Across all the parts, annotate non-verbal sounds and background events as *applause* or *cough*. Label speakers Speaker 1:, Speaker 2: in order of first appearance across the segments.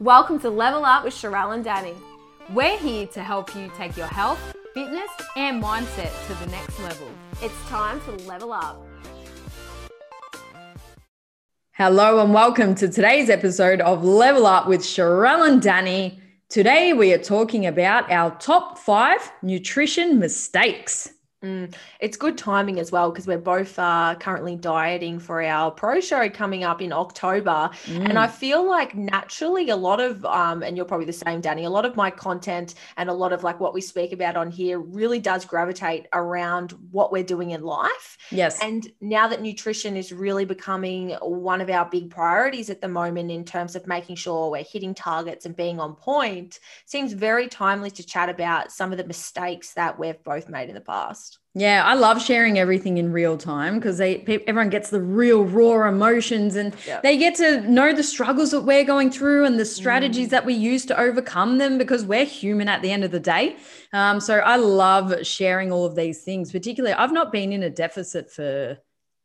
Speaker 1: Welcome to Level Up with Sharelle and Danny. We're here to help you take your health, fitness, and mindset to the next level. It's time to level up.
Speaker 2: Hello and welcome to today's episode of Level Up with Sharelle and Danny. Today we are talking about our top five nutrition mistakes.
Speaker 3: Mm, it's good timing as well because we're both uh, currently dieting for our pro show coming up in October. Mm. And I feel like naturally a lot of, um, and you're probably the same, Danny, a lot of my content and a lot of like what we speak about on here really does gravitate around what we're doing in life.
Speaker 2: Yes.
Speaker 3: And now that nutrition is really becoming one of our big priorities at the moment in terms of making sure we're hitting targets and being on point, seems very timely to chat about some of the mistakes that we've both made in the past.
Speaker 2: Yeah, I love sharing everything in real time because they everyone gets the real raw emotions and yeah. they get to know the struggles that we're going through and the strategies mm. that we use to overcome them because we're human at the end of the day. Um, so I love sharing all of these things. Particularly, I've not been in a deficit for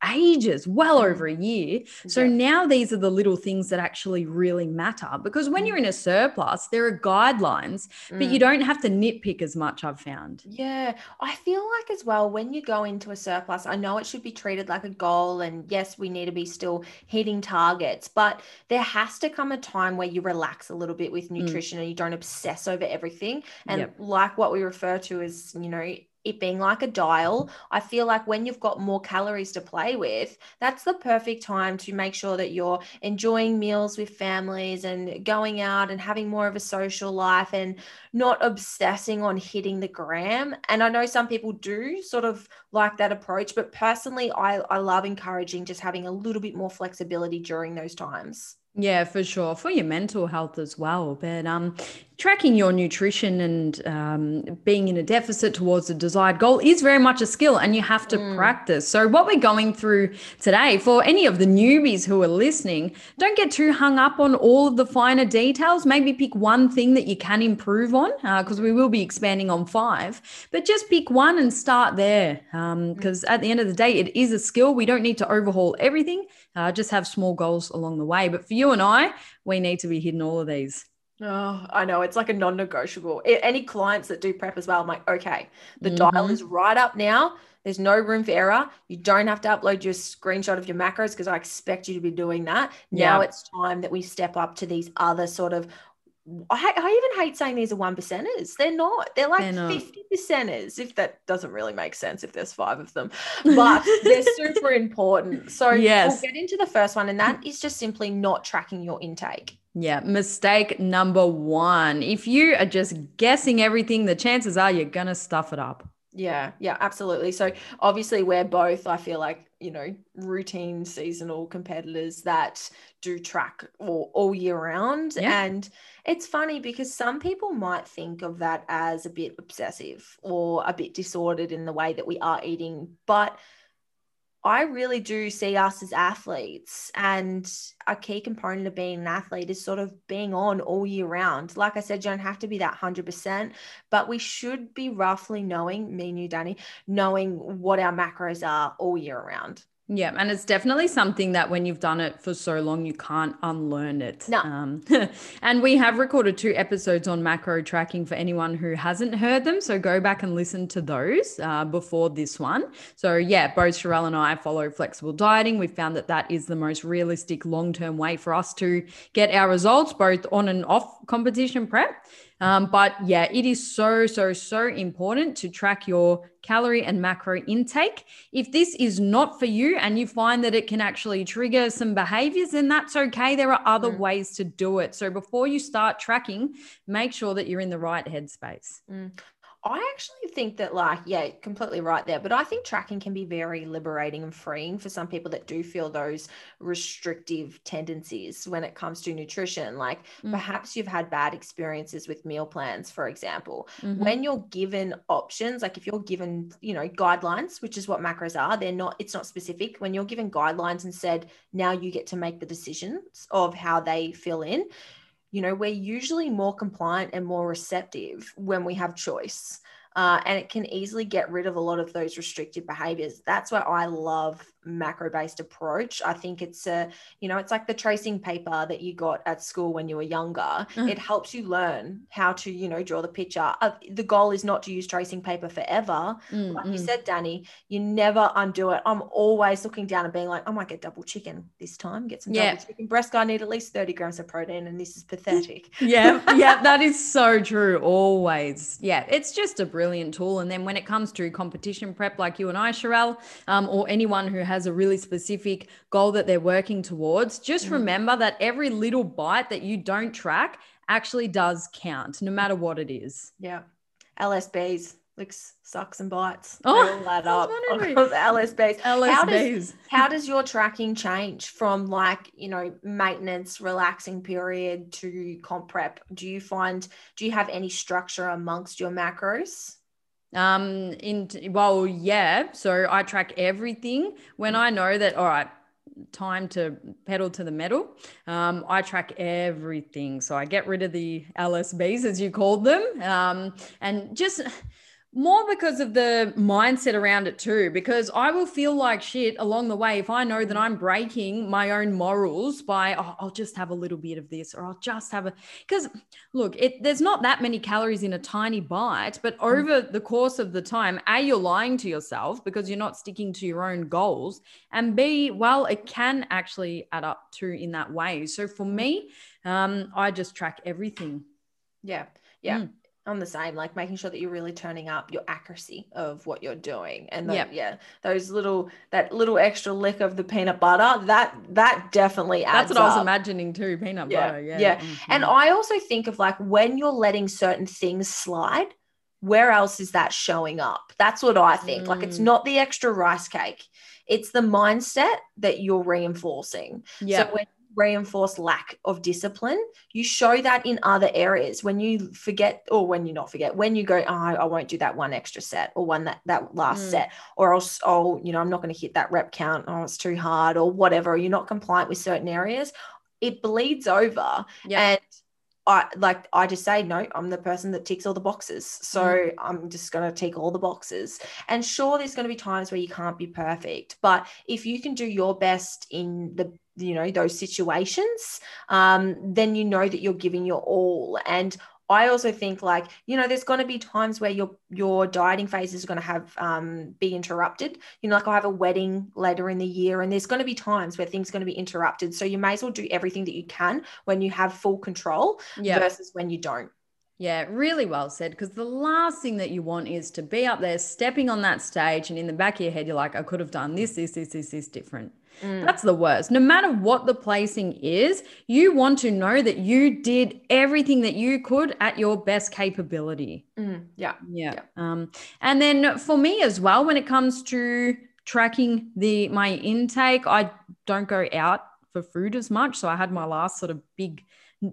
Speaker 2: ages, well over a year. So yeah. now these are the little things that actually really matter because when mm. you're in a surplus, there are guidelines, mm. but you mm. don't have to nitpick as much, I've found.
Speaker 3: Yeah. I feel like as well, when you go into a surplus, I know it should be treated like a goal. And yes, we need to be still hitting targets, but there has to come a time where you relax a little bit with mm. nutrition mm. and you don't obsess over everything. And yep. like what we refer to as, you know, it being like a dial, I feel like when you've got more calories to play with, that's the perfect time to make sure that you're enjoying meals with families and going out and having more of a social life and not obsessing on hitting the gram. And I know some people do sort of like that approach, but personally, I, I love encouraging just having a little bit more flexibility during those times.
Speaker 2: Yeah, for sure. For your mental health as well. But um, tracking your nutrition and um, being in a deficit towards a desired goal is very much a skill and you have to mm. practice. So, what we're going through today, for any of the newbies who are listening, don't get too hung up on all of the finer details. Maybe pick one thing that you can improve on because uh, we will be expanding on five, but just pick one and start there. Because um, mm. at the end of the day, it is a skill. We don't need to overhaul everything, uh, just have small goals along the way. But for you and I, we need to be hitting all of these.
Speaker 3: Oh, I know. It's like a non negotiable. Any clients that do prep as well, I'm like, okay, the mm-hmm. dial is right up now. There's no room for error. You don't have to upload your screenshot of your macros because I expect you to be doing that. Yeah. Now it's time that we step up to these other sort of I, I, even hate saying these are one percenters. They're not. They're like fifty percenters. If that doesn't really make sense, if there's five of them, but they're *laughs* super important. So yes. we'll get into the first one, and that is just simply not tracking your intake.
Speaker 2: Yeah, mistake number one. If you are just guessing everything, the chances are you're gonna stuff it up.
Speaker 3: Yeah, yeah, absolutely. So obviously we're both, I feel like, you know, routine seasonal competitors that do track all, all year round. Yeah. And it's funny because some people might think of that as a bit obsessive or a bit disordered in the way that we are eating. But I really do see us as athletes, and a key component of being an athlete is sort of being on all year round. Like I said, you don't have to be that 100%, but we should be roughly knowing, me and you, Danny, knowing what our macros are all year round.
Speaker 2: Yeah, and it's definitely something that when you've done it for so long, you can't unlearn it.
Speaker 3: No. Um, *laughs*
Speaker 2: and we have recorded two episodes on macro tracking for anyone who hasn't heard them. So go back and listen to those uh, before this one. So, yeah, both Sharelle and I follow flexible dieting. We found that that is the most realistic long term way for us to get our results, both on and off competition prep. Um, but yeah, it is so, so, so important to track your calorie and macro intake. If this is not for you and you find that it can actually trigger some behaviors, then that's okay. There are other mm. ways to do it. So before you start tracking, make sure that you're in the right headspace.
Speaker 3: Mm. I actually think that, like, yeah, completely right there. But I think tracking can be very liberating and freeing for some people that do feel those restrictive tendencies when it comes to nutrition. Like, mm-hmm. perhaps you've had bad experiences with meal plans, for example. Mm-hmm. When you're given options, like if you're given, you know, guidelines, which is what macros are, they're not, it's not specific. When you're given guidelines and said, now you get to make the decisions of how they fill in you know, we're usually more compliant and more receptive when we have choice. Uh, and it can easily get rid of a lot of those restrictive behaviors. That's why I love macro based approach. I think it's a, you know, it's like the tracing paper that you got at school when you were younger.
Speaker 2: Mm.
Speaker 3: It helps you learn how to, you know, draw the picture. Uh, the goal is not to use tracing paper forever.
Speaker 2: Mm,
Speaker 3: Like you
Speaker 2: mm.
Speaker 3: said, Danny, you never undo it. I'm always looking down and being like, I might get double chicken this time, get some
Speaker 2: Yeah.
Speaker 3: double chicken. Breast I need at least 30 grams of protein, and this is pathetic. *laughs*
Speaker 2: yeah, yeah, that is so true. Always. Yeah, it's just a brilliant tool. And then when it comes to competition prep, like you and I, Sharelle, um, or anyone who has a really specific goal that they're working towards, just
Speaker 3: Mhm.
Speaker 2: remember that every little bite that you don't track actually does count, no matter what it is.
Speaker 3: Yeah. LSBs, licks, sucks, and bites.
Speaker 2: Oh,
Speaker 3: all add up. *laughs* The LSBs. How does,
Speaker 2: LSBs.
Speaker 3: how does your tracking change from like, you know, maintenance, relaxing period to comp prep? Do you find, do you have any structure amongst your macros?
Speaker 2: Um, in well, yeah. So I track everything when I know that. All right, time to pedal to the metal. Um, I track everything. So I get rid of the LSBs as you called them, um, and just more because of the mindset around it too. Because I will feel like shit along the way if I know that I'm breaking my own morals by oh, I'll just have a little bit of this or I'll just have a because look, it there's not that many calories in a tiny bite, but over the course of the time, A, you're lying to yourself because you're not sticking to your own goals. And B, well, it can actually add up to in that way. So for me, um, I just track everything.
Speaker 3: Yeah. Yeah.
Speaker 2: Mm.
Speaker 3: I'm the same, like making sure that you're really turning up your accuracy of what you're doing. And the,
Speaker 2: Yep.
Speaker 3: yeah, those little that little extra lick of the peanut butter, that that definitely adds
Speaker 2: That's what I was imagining too, peanut
Speaker 3: Yeah,
Speaker 2: butter. Yeah.
Speaker 3: yeah.
Speaker 2: Mhm.
Speaker 3: And I also think of like when you're letting certain things slide, where else is that showing up? That's what I think. Like it's
Speaker 2: Mm.
Speaker 3: not the extra rice cake, it's the mindset that you're reinforcing.
Speaker 2: yeah.
Speaker 3: So when reinforce lack of discipline, you show that in other areas. When you forget, or when you not forget, when you go, oh, I won't do that one extra set or one that that last
Speaker 2: Mm.
Speaker 3: set, or else, oh, you know, I'm not going to hit that rep count. Oh, it's too hard, or whatever. You're not compliant with certain areas. It bleeds over,
Speaker 2: Yeah.
Speaker 3: and I like I just say no. I'm the person that ticks all the boxes, so
Speaker 2: Mm.
Speaker 3: I'm just going to tick all the boxes. And sure, there's going to be times where you can't be perfect, but if you can do your best in the you know those situations, um, then you know that you're giving your all. And I also think like you know there's going to be times where your your dieting phase is going to have um, be interrupted. You know, like I have a wedding later in the year, and there's going to be times where things are going to be interrupted. So you may as well do everything that you can when you have full control
Speaker 2: yeah.
Speaker 3: versus when you don't.
Speaker 2: Yeah, really well said. Because the last thing that you want is to be up there stepping on that stage, and in the back of your head, you're like, I could have done this, this, this, this, this different.
Speaker 3: Mm.
Speaker 2: That's the worst. No matter what the placing is, you want to know that you did everything that you could at your best capability.
Speaker 3: Mm, yeah.
Speaker 2: Yeah.
Speaker 3: Yeah.
Speaker 2: Um, and then for me as well, when it comes to tracking the my intake, I don't go out for food as much. So I had my last sort of big,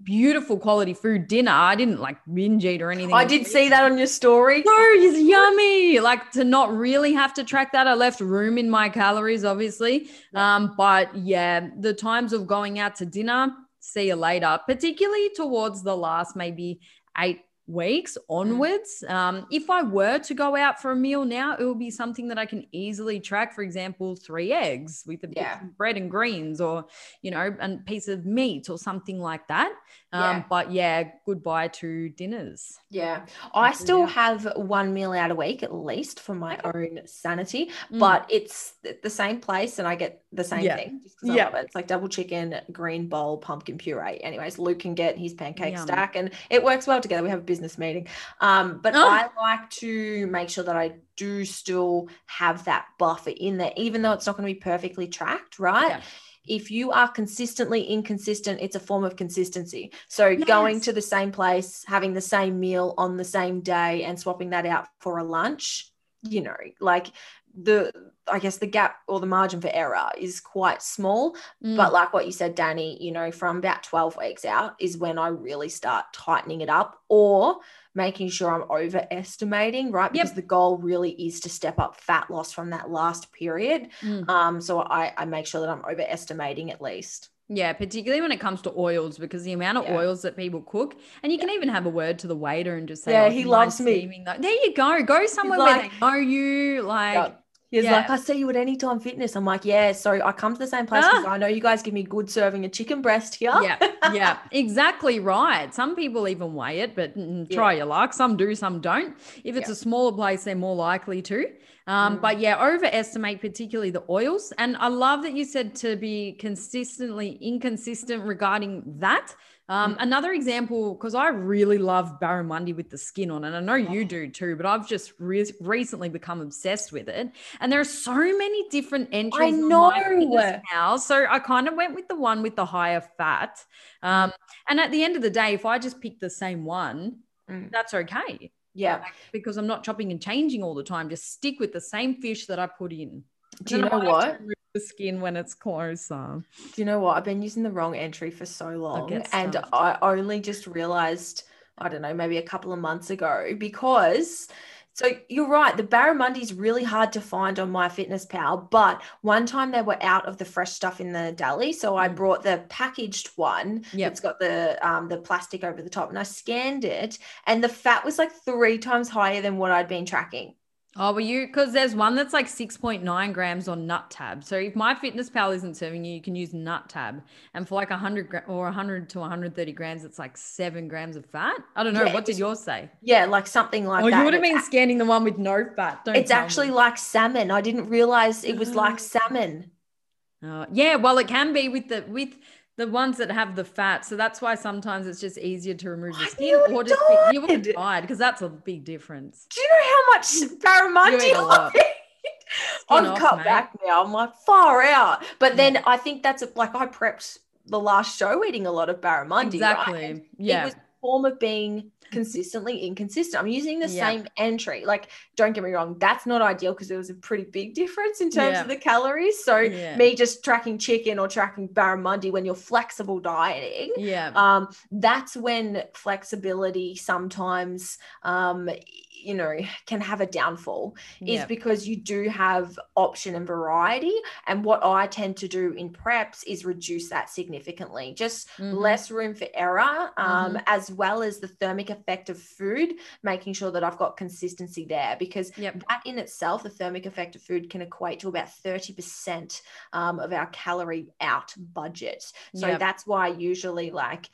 Speaker 2: beautiful quality food dinner. I didn't like binge eat or anything.
Speaker 3: I did see that on your story.
Speaker 2: No, it's yummy. Like to not really have to track that. I left room in my calories, obviously. Um, but yeah, the times of going out to dinner, see you later, particularly towards the last maybe eight weeks onwards. Um, if I were to go out for a meal now, it would be something that I can easily track. For example, three eggs with a
Speaker 3: Yeah.
Speaker 2: bread and greens, or you know, a piece of meat or something like that. Um,
Speaker 3: Yeah.
Speaker 2: But yeah, goodbye to dinners.
Speaker 3: Yeah. I still
Speaker 2: deal.
Speaker 3: have one meal out a week at least for my own sanity,
Speaker 2: Mm.
Speaker 3: but it's the same place and I get the same
Speaker 2: Yeah.
Speaker 3: thing.
Speaker 2: Yeah.
Speaker 3: it. It's like double chicken, green bowl, pumpkin puree. Anyways, Luke can get his pancake
Speaker 2: Yum.
Speaker 3: stack and it works well together. We have a business meeting. Um, but
Speaker 2: Oh.
Speaker 3: I like to make sure that I do still have that buffer in there, even though it's not going to be perfectly tracked, right?
Speaker 2: Yeah.
Speaker 3: if you are consistently inconsistent, it's a form of consistency. So going to the same place, having the same meal on the same day and swapping that out for a lunch, you know, like the I guess the gap or the margin for error is quite small.
Speaker 2: Mm.
Speaker 3: But like what you said, Danny, you know, from about 12 weeks out is when I really start tightening it up or making sure I'm overestimating, right?
Speaker 2: Yep.
Speaker 3: Because the goal really is to step up fat loss from that last period.
Speaker 2: Mm.
Speaker 3: Um, so I, I make sure that I'm overestimating at least.
Speaker 2: Yeah, particularly when it comes to oils, because the amount of
Speaker 3: Yeah.
Speaker 2: oils that people cook, and you can even have a word to the waiter and just say,
Speaker 3: Yeah,
Speaker 2: "Oh,
Speaker 3: he
Speaker 2: do you mind
Speaker 3: loves me."
Speaker 2: that?" There you go. Go somewhere
Speaker 3: like-
Speaker 2: where they know you. Like,
Speaker 3: Yeah. He's
Speaker 2: Yeah.
Speaker 3: like, I see you at Anytime Fitness. I'm like, yeah. So I come to the same place because
Speaker 2: Ah.
Speaker 3: I know you guys give me good serving of chicken breast here.
Speaker 2: yeah, yeah, *laughs* exactly right. Some people even weigh it, but mm, try your luck. Some do, some don't. If it's
Speaker 3: Yeah.
Speaker 2: a smaller place, they're more likely to. Um,
Speaker 3: Mm.
Speaker 2: But yeah, overestimate particularly the oils. And I love that you said to be consistently inconsistent regarding that. Um,
Speaker 3: Mm.
Speaker 2: Another example, because I really love barramundi with the skin on, and I know
Speaker 3: Oh.
Speaker 2: you do too, but I've just re- recently become obsessed with it. And there are so many different entries. I
Speaker 3: know.
Speaker 2: now, So I kind of went with the one with the higher fat. Um, and at the end of the day, if I just pick the same one,
Speaker 3: Mm.
Speaker 2: that's okay
Speaker 3: Yeah.
Speaker 2: because I'm not chopping and changing all the time. Just stick with the same fish that I put in.
Speaker 3: Do you know
Speaker 2: I might have to
Speaker 3: what?
Speaker 2: The skin when it's closer.
Speaker 3: Do you know what? I've been using the wrong entry for so long. And. I only just realized, I don't know, maybe a couple of months ago, because so you're right, the barramundi is really hard to find on MyFitnessPal. But one time they were out of the fresh stuff in the deli. So I
Speaker 2: Mm.
Speaker 3: brought the packaged one.
Speaker 2: Yep.
Speaker 3: It's got the um the plastic over the top and I scanned it and the fat was like three times higher than what I'd been tracking.
Speaker 2: Oh, well, you because there's one that's like 6.9 grams on NUTTAB. So if MyFitnessPal isn't serving you, you can use NUTTAB, and for like 100 gra- or 100 to 130 grams, it's like seven grams of fat. I don't know.
Speaker 3: Yeah,
Speaker 2: what did yours say?
Speaker 3: Yeah, like something like
Speaker 2: oh,
Speaker 3: that.
Speaker 2: you would have been scanning the one with no fat. Don't
Speaker 3: It's
Speaker 2: tell me.
Speaker 3: actually like salmon. I didn't realize it was like *gasps* salmon.
Speaker 2: Uh, yeah, well, it can be with the with the ones that have the fat. So that's why sometimes it's just easier to remove the skin or just pick, you would
Speaker 3: died.
Speaker 2: died because that's a big difference.
Speaker 3: Do you know how much barramundi
Speaker 2: You eat a lot.
Speaker 3: I eat? I've
Speaker 2: off,
Speaker 3: cut
Speaker 2: mate.
Speaker 3: back now. I'm like far out. But then I think that's a, like I prepped the last show eating a lot of barramundi.
Speaker 2: Exactly.
Speaker 3: Right?
Speaker 2: Yeah.
Speaker 3: It was a form of being consistently inconsistent. I'm using the
Speaker 2: Yeah.
Speaker 3: same entry. Like, don't get me wrong, that's not ideal because there was a pretty big difference in terms
Speaker 2: Yeah.
Speaker 3: of the calories. So
Speaker 2: Yeah.
Speaker 3: me just tracking chicken or tracking barramundi when you're flexible dieting
Speaker 2: yeah.
Speaker 3: um, that's when flexibility sometimes um, you know *sighs* can have a downfall is because you do have option and variety and what i tend to do in preps is reduce that significantly just
Speaker 2: Mhm.
Speaker 3: less room for error um,
Speaker 2: Mhm.
Speaker 3: as well as the thermic effect of food making sure that i've got consistency there because
Speaker 2: Yep.
Speaker 3: that in itself the thermic effect of food can equate to about 30% um, of our calorie out budget so
Speaker 2: Yep.
Speaker 3: that's why usually like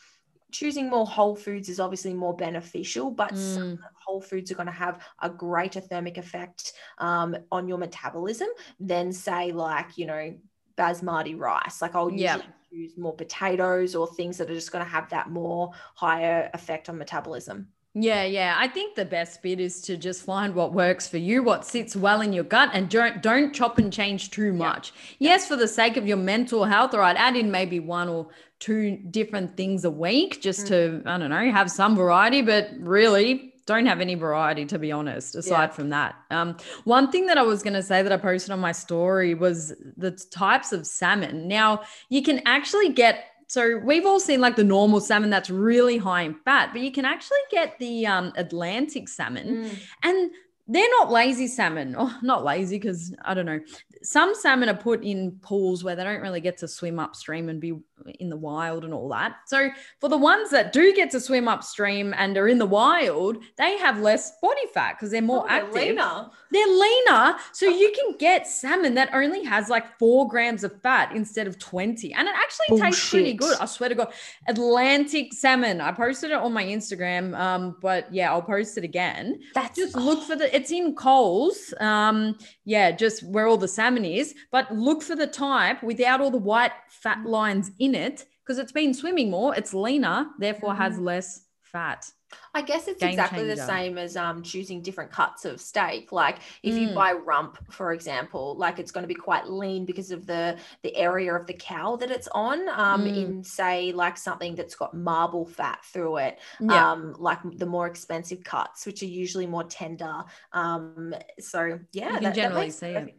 Speaker 3: choosing more whole foods is obviously more beneficial, but some
Speaker 2: Mm.
Speaker 3: whole foods are going to have a greater thermic effect um, on your metabolism than say like, you know, basmati rice. Like I'll usually
Speaker 2: Yeah.
Speaker 3: choose more potatoes or things that are just going to have that more higher effect on metabolism.
Speaker 2: Yeah, yeah. I think the best bit is to just find what works for you, what sits well in your gut, and don't don't chop and change too much. Yes, for the sake of your mental health, or I'd add in maybe one or two different things a week just to, I don't know, have some variety, but really don't have any variety to be honest, aside from that. Um, one thing that I was gonna say that I posted on my story was the types of salmon. Now you can actually get so we've all seen like the normal salmon that's really high in fat, but you can actually get the um, Atlantic salmon, and they're not lazy salmon. Oh, not lazy because I don't know. Some salmon are put in pools where they don't really get to swim upstream and be in the wild and all that. So for the ones that do get to swim upstream and are in the wild, they have less body fat because they're more
Speaker 3: Oh, they're
Speaker 2: active
Speaker 3: leaner.
Speaker 2: they're leaner. So you can get salmon that only has like four grams of fat instead of 20. And it actually tastes pretty good. I swear to God. Atlantic salmon. I posted it on my Instagram. Um, but yeah, I'll post it again.
Speaker 3: That's
Speaker 2: Just look for the it's in Coles. Um, yeah, just where all the salmon is, but look for the type without all the white fat lines in it, because it's been swimming more, it's leaner, therefore has less fat.
Speaker 3: I guess it's
Speaker 2: Game
Speaker 3: exactly the same as um, choosing different cuts of steak. Like if you
Speaker 2: Mm.
Speaker 3: buy rump, for example, like it's going to be quite lean because of the the area of the cow that it's on. Um,
Speaker 2: Mm.
Speaker 3: in say like something that's got marble fat through it,
Speaker 2: Yeah.
Speaker 3: um, like the more expensive cuts, which are usually more tender. Um, so yeah, you
Speaker 2: can
Speaker 3: that, that
Speaker 2: generally
Speaker 3: makes
Speaker 2: see it.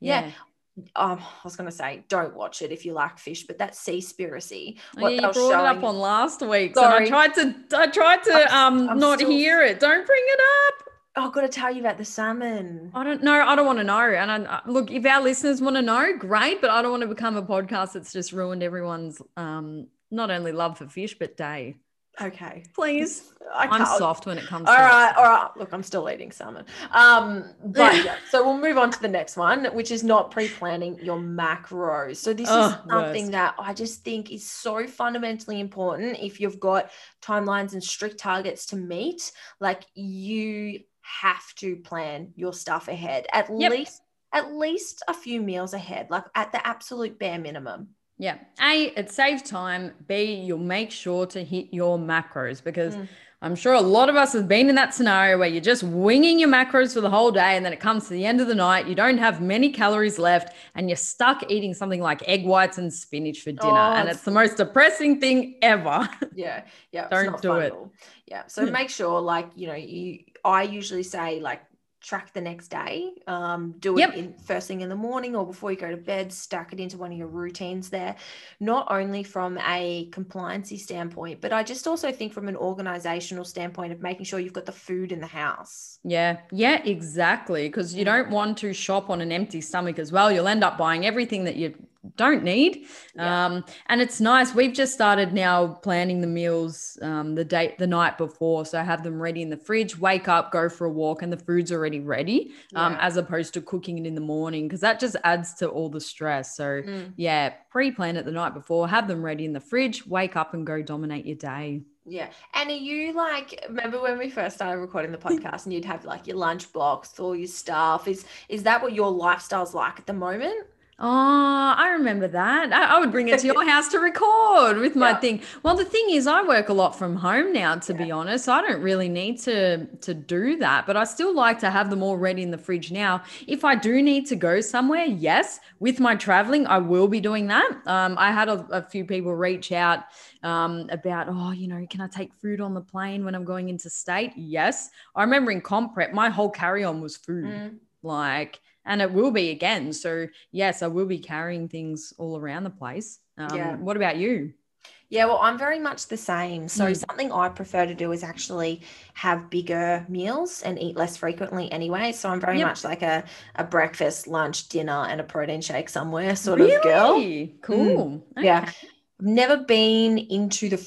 Speaker 3: Sense. yeah. um, I was going to say, don't watch it if you like fish, but that's Seaspiracy. What
Speaker 2: yeah, you brought it up on last week.
Speaker 3: Sorry.
Speaker 2: And I tried to I tried to
Speaker 3: I'm-
Speaker 2: um
Speaker 3: I'm
Speaker 2: not
Speaker 3: still-
Speaker 2: hear it. Don't bring it up.
Speaker 3: Oh, I've got to tell you about the salmon.
Speaker 2: I don't know. I don't want to know. And I, I- look, if our listeners want to know, great. But I don't want to become a podcast that's just ruined everyone's um not only love for fish but day.
Speaker 3: Okay.
Speaker 2: Please.
Speaker 3: I
Speaker 2: I'm soft when it comes
Speaker 3: All
Speaker 2: to
Speaker 3: right, all right. Look, I'm still eating salmon. Um, but yeah, so we'll move on to the next one, which is not pre-planning your macros. So this is
Speaker 2: Oh,
Speaker 3: something
Speaker 2: worst.
Speaker 3: that I just think is so fundamentally important if you've got timelines and strict targets to meet. Like you have to plan your stuff ahead at
Speaker 2: Yep.
Speaker 3: least at least a few meals ahead, like at the absolute bare minimum.
Speaker 2: Yeah. A, it saves time. B, you'll make sure to hit your macros because
Speaker 3: Mm.
Speaker 2: I'm sure a lot of us have been in that scenario where you're just winging your macros for the whole day. And then it comes to the end of the night, you don't have many calories left, and you're stuck eating something like egg whites and spinach for dinner.
Speaker 3: Oh,
Speaker 2: and
Speaker 3: it's-
Speaker 2: the most depressing thing ever. *laughs*
Speaker 3: yeah yeah
Speaker 2: Don't do it.
Speaker 3: all. yeah so make sure like you know you i usually say like track the next day um do it
Speaker 2: Yep.
Speaker 3: in first thing in the morning or before you go to bed stack it into one of your routines there not only from a compliancy standpoint but i just also think from an organizational standpoint of making sure you've got the food in the house
Speaker 2: Yeah, yeah, exactly. Because you don't want to shop on an empty stomach as well. You'll end up buying everything that you don't need.
Speaker 3: Yeah.
Speaker 2: Um, and it's nice. We've just started now planning the meals um, the date the night before, so I have them ready in the fridge. Wake up, go for a walk, and the food's already ready. Um,
Speaker 3: Yeah.
Speaker 2: as opposed to cooking it in the morning because that just adds to all the stress. So
Speaker 3: Mm.
Speaker 2: yeah, pre-plan it the night before. Have them ready in the fridge. Wake up and go dominate your day.
Speaker 3: Yeah. And are you like remember when we first started recording the *laughs* podcast and you'd have like your lunch box, all your stuff? Is is that what your lifestyle's like at the moment?
Speaker 2: Oh, I remember that. I, I would bring it to your *laughs* house to record with my
Speaker 3: Yeah.
Speaker 2: thing. Well, the thing is, I work a lot from home now, to be honest. I don't really need to to do that, but I still like to have them all ready in the fridge now. If I do need to go somewhere, yes, with my traveling, I will be doing that. Um, I had a, a few people reach out um, about, oh, you know, can I take food on the plane when I'm going into state? Yes. I remember in comp prep, my whole carry on was food
Speaker 3: Mm.
Speaker 2: like and it will be again so yes i will be carrying things all around the place um,
Speaker 3: Yeah.
Speaker 2: what about you
Speaker 3: Yeah, well, I'm very much the same. So
Speaker 2: Mm.
Speaker 3: something I prefer to do is actually have bigger meals and eat less frequently anyway. So I'm very
Speaker 2: Yep.
Speaker 3: much like a, a breakfast, lunch, dinner, and a protein shake somewhere sort of girl.
Speaker 2: Cool
Speaker 3: Yeah.
Speaker 2: Okay.
Speaker 3: I've never been into the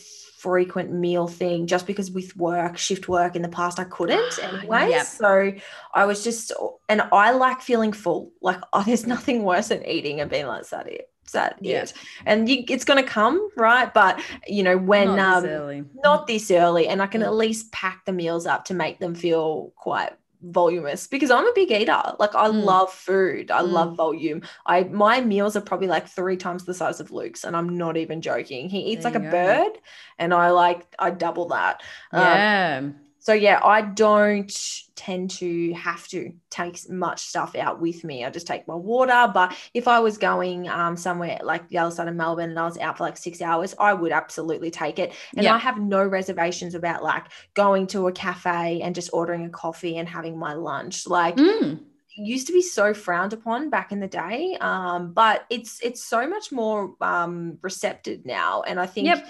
Speaker 3: frequent meal thing just because with work, shift work in the past, I couldn't *gasps* anyway.
Speaker 2: Yep.
Speaker 3: So I was just, and I like feeling full. Like, oh, *laughs* there's nothing worse than eating and being like, is that it? Is that
Speaker 2: Yeah.
Speaker 3: it? And you, it's going to come, right? But, you know, when,
Speaker 2: Not
Speaker 3: um,
Speaker 2: this early.
Speaker 3: not this early, and I can at least pack the meals up to make them feel quite voluminous because I'm a big eater. Like I
Speaker 2: Mm.
Speaker 3: love food. I
Speaker 2: Mm.
Speaker 3: love volume. I my meals are probably like three times the size of Luke's, and I'm not even joking. He eats
Speaker 2: There
Speaker 3: like a
Speaker 2: go.
Speaker 3: bird, and I like I double that. Um,
Speaker 2: yeah
Speaker 3: so yeah, I don't tend to have to take much stuff out with me. I just take my water. But if I was going um, somewhere like the other side of Melbourne and I was out for like six hours, I would absolutely take it. And
Speaker 2: Yeah.
Speaker 3: I have no reservations about like going to a cafe and just ordering a coffee and having my lunch. Like
Speaker 2: Mm.
Speaker 3: used to be so frowned upon back in the day um, but it's it's so much more um, recepted now and i think
Speaker 2: Yep.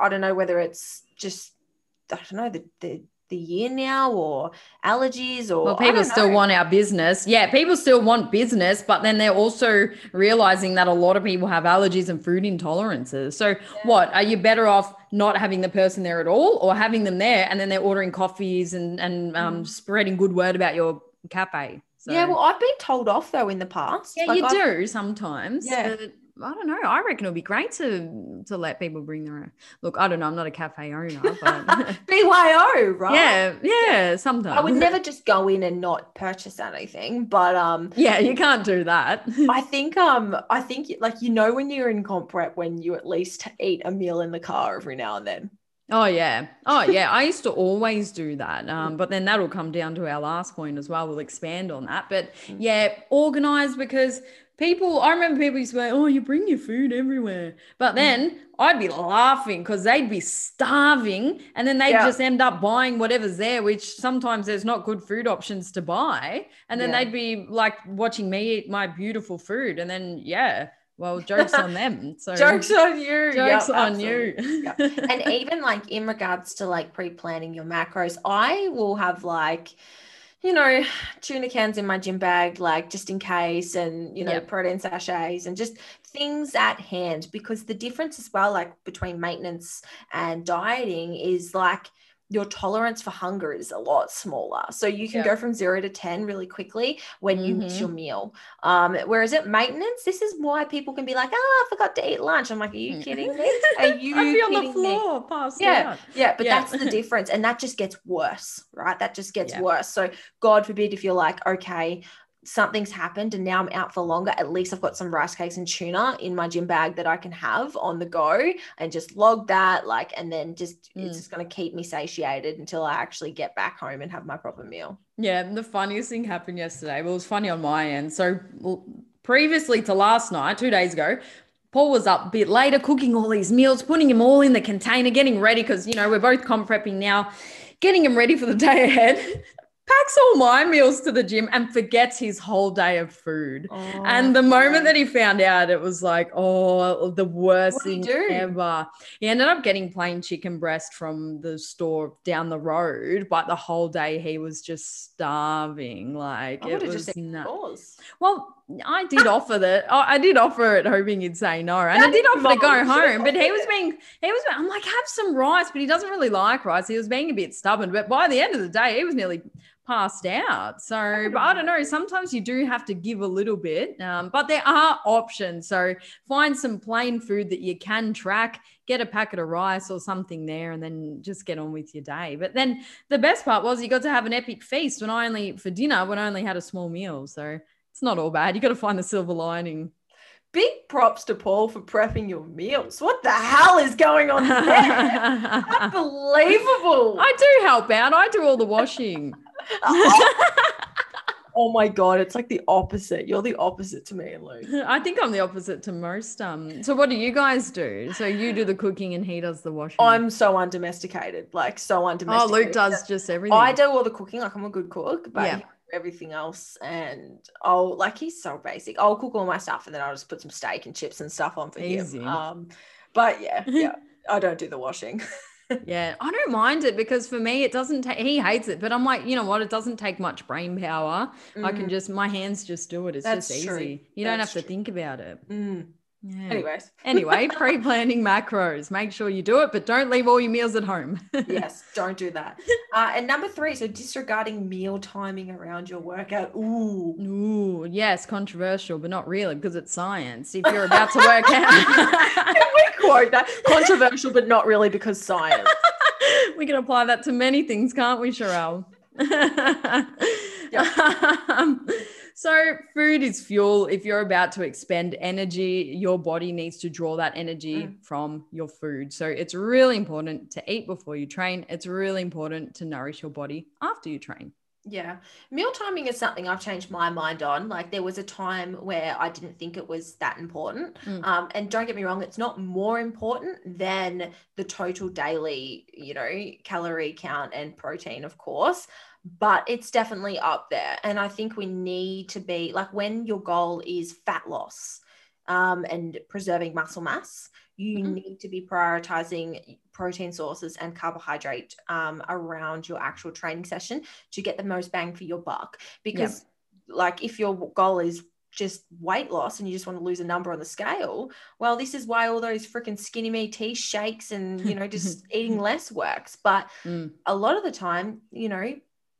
Speaker 3: i don't know whether it's just i don't know the the, the year now or allergies or
Speaker 2: well people still want our business. Yeah people still want business but then they're also realizing that a lot of people have allergies and food intolerances. So what are you better off not having the person there at all or having them there and then they're ordering coffees and and um,
Speaker 3: Mm.
Speaker 2: spreading good word about your cafe? So
Speaker 3: yeah well i've been told off though in the past.
Speaker 2: Yeah
Speaker 3: Like,
Speaker 2: you
Speaker 3: I've-
Speaker 2: do sometimes
Speaker 3: Yeah.
Speaker 2: but I don't know. I reckon it'll be great to to let people bring their own. Look, I don't know. I'm not a cafe owner, *laughs* but *laughs*
Speaker 3: byo right
Speaker 2: yeah, yeah. Sometimes
Speaker 3: i would never just go in and not purchase anything but um
Speaker 2: Yeah, you can't do that. *laughs*
Speaker 3: I think um I think like you know when you're in comp prep when you at least eat a meal in the car every now and then.
Speaker 2: Oh yeah. Oh yeah. I used to always do that. Um, but then that'll come down to our last point as well. We'll expand on that. But yeah, organize because people I remember people used to say, Oh, you bring your food everywhere. But mm. then I'd be laughing because they'd be starving and then they'd
Speaker 3: Yeah.
Speaker 2: just end up buying whatever's there, which sometimes there's not good food options to buy. And then
Speaker 3: Yeah.
Speaker 2: they'd be like watching me eat my beautiful food. And then yeah, well, joke's on them. So *laughs*
Speaker 3: Jokes on you.
Speaker 2: jokes
Speaker 3: Yep,
Speaker 2: on you.
Speaker 3: absolutely. and *laughs* even like in regards to like pre-planning your macros, I will have like you know, tuna cans in my gym bag, like just in case, and you know,
Speaker 2: Yep.
Speaker 3: protein sachets and just things at hand. Because the difference as well, like between maintenance and dieting, is like your tolerance for hunger is a lot smaller. So you can
Speaker 2: Yeah.
Speaker 3: go from zero to 10 really quickly when you miss
Speaker 2: Mhm.
Speaker 3: your meal. Um, whereas at maintenance, this is why people can be like, oh, I forgot to eat lunch. I'm like, are you kidding me? *laughs* Are you
Speaker 2: on the
Speaker 3: me?
Speaker 2: floor, passed
Speaker 3: Yeah,
Speaker 2: out.
Speaker 3: yeah, but
Speaker 2: Yeah.
Speaker 3: that's the difference. And that just gets worse, right? That just gets
Speaker 2: Yeah.
Speaker 3: worse. So, God forbid if you're like, okay, something's happened and now I'm out for longer, at least I've got some rice cakes and tuna in my gym bag that I can have on the go and just log that, like, and then just
Speaker 2: Mm.
Speaker 3: it's just going to keep me satiated until I actually get back home and have my proper meal.
Speaker 2: Yeah, and the funniest thing happened yesterday. Well, it was funny on my end. So previously to last night, two days ago, Paul was up a bit later cooking all these meals, putting them all in the container, getting ready because you know we're both comp prepping now, getting him ready for the day *laughs* ahead. Packs all my meals to the gym and forgets his whole day of food. And the moment that he found out, it was like, oh, the worst thing
Speaker 3: do?
Speaker 2: ever. He ended up getting plain chicken breast from the store down the road, but the whole day he was just starving. Like
Speaker 3: I
Speaker 2: it was
Speaker 3: just.
Speaker 2: Well, I did offer that. oh, I did offer it, hoping he'd say no, and I did offer to go home. But he was being, he was. I'm like, have some rice, but he doesn't really like rice. He was being a bit stubborn. But by the end of the day, he was nearly passed out. So, but I don't know. Sometimes you do have to give a little bit, um, but there are options. So find some plain food that you can track. Get a packet of rice or something there, and then just get on with your day. But then the best part was you got to have an epic feast when I only for dinner when I only had a small meal. So it's not all bad. You got to find the silver lining.
Speaker 3: Big props to Paul for prepping your meals. What the hell is going on there? *laughs* Unbelievable.
Speaker 2: I do help out. I do all the washing. *laughs*
Speaker 3: oh my god, it's like the opposite. You're the opposite to me and Luke. *laughs*
Speaker 2: I think I'm the opposite to most. Um. So what do you guys do? So you do the cooking and he does the washing.
Speaker 3: I'm so undomesticated, like so undomesticated.
Speaker 2: oh, Luke does just everything.
Speaker 3: I do all the cooking. Like I'm a good cook, but
Speaker 2: Yeah.
Speaker 3: Everything else, and I'll like he's so basic. I'll cook all my stuff, and then I'll just put some steak and chips and stuff on for
Speaker 2: Easy.
Speaker 3: him. Um, but yeah, *laughs* yeah, I don't do the washing. *laughs*
Speaker 2: Yeah, I don't mind it because for me, it doesn't take, he hates it, but I'm like, you know what? It doesn't take much brain power. I can
Speaker 3: Mm,
Speaker 2: just, my hands just do it. It's
Speaker 3: That's
Speaker 2: just
Speaker 3: true.
Speaker 2: easy. You don't have
Speaker 3: That's
Speaker 2: to
Speaker 3: true.
Speaker 2: think about it.
Speaker 3: mm.
Speaker 2: Yeah.
Speaker 3: Anyways, *laughs*
Speaker 2: Anyway, pre planning macros. Make sure you do it, but don't leave all your meals at home. *laughs*
Speaker 3: yes, don't do that. *laughs* Uh, and number three, so disregarding meal timing around your workout. Ooh.
Speaker 2: Ooh, yes, controversial, but not really because it's science. If you're about to work out,
Speaker 3: Can we quote that? Controversial, but not really because science.
Speaker 2: we can apply that to many things, can't we, Sharelle? Um, so, food is fuel. If you're about to expend energy, your body needs to draw that energy
Speaker 3: Mm.
Speaker 2: from your food. So, it's really important to eat before you train. It's really important to nourish your body after you train.
Speaker 3: Yeah. Meal timing is something I've changed my mind on. Like there was a time where I didn't think it was that important.
Speaker 2: Mm.
Speaker 3: Um, and don't get me wrong, it's not more important than the total daily, you know, calorie count and protein, of course. But it's definitely up there. And I think we need to be like when your goal is fat loss um, and preserving muscle mass, you
Speaker 2: Mhm.
Speaker 3: need to be prioritizing protein sources and carbohydrate um, around your actual training session to get the most bang for your buck. Because, like, if your goal is just weight loss and you just want to lose a number on the scale, well, this is why all those freaking SkinnyMe Tea shakes and, you know, just *laughs* eating less works. But
Speaker 2: Mm.
Speaker 3: a lot of the time, you know,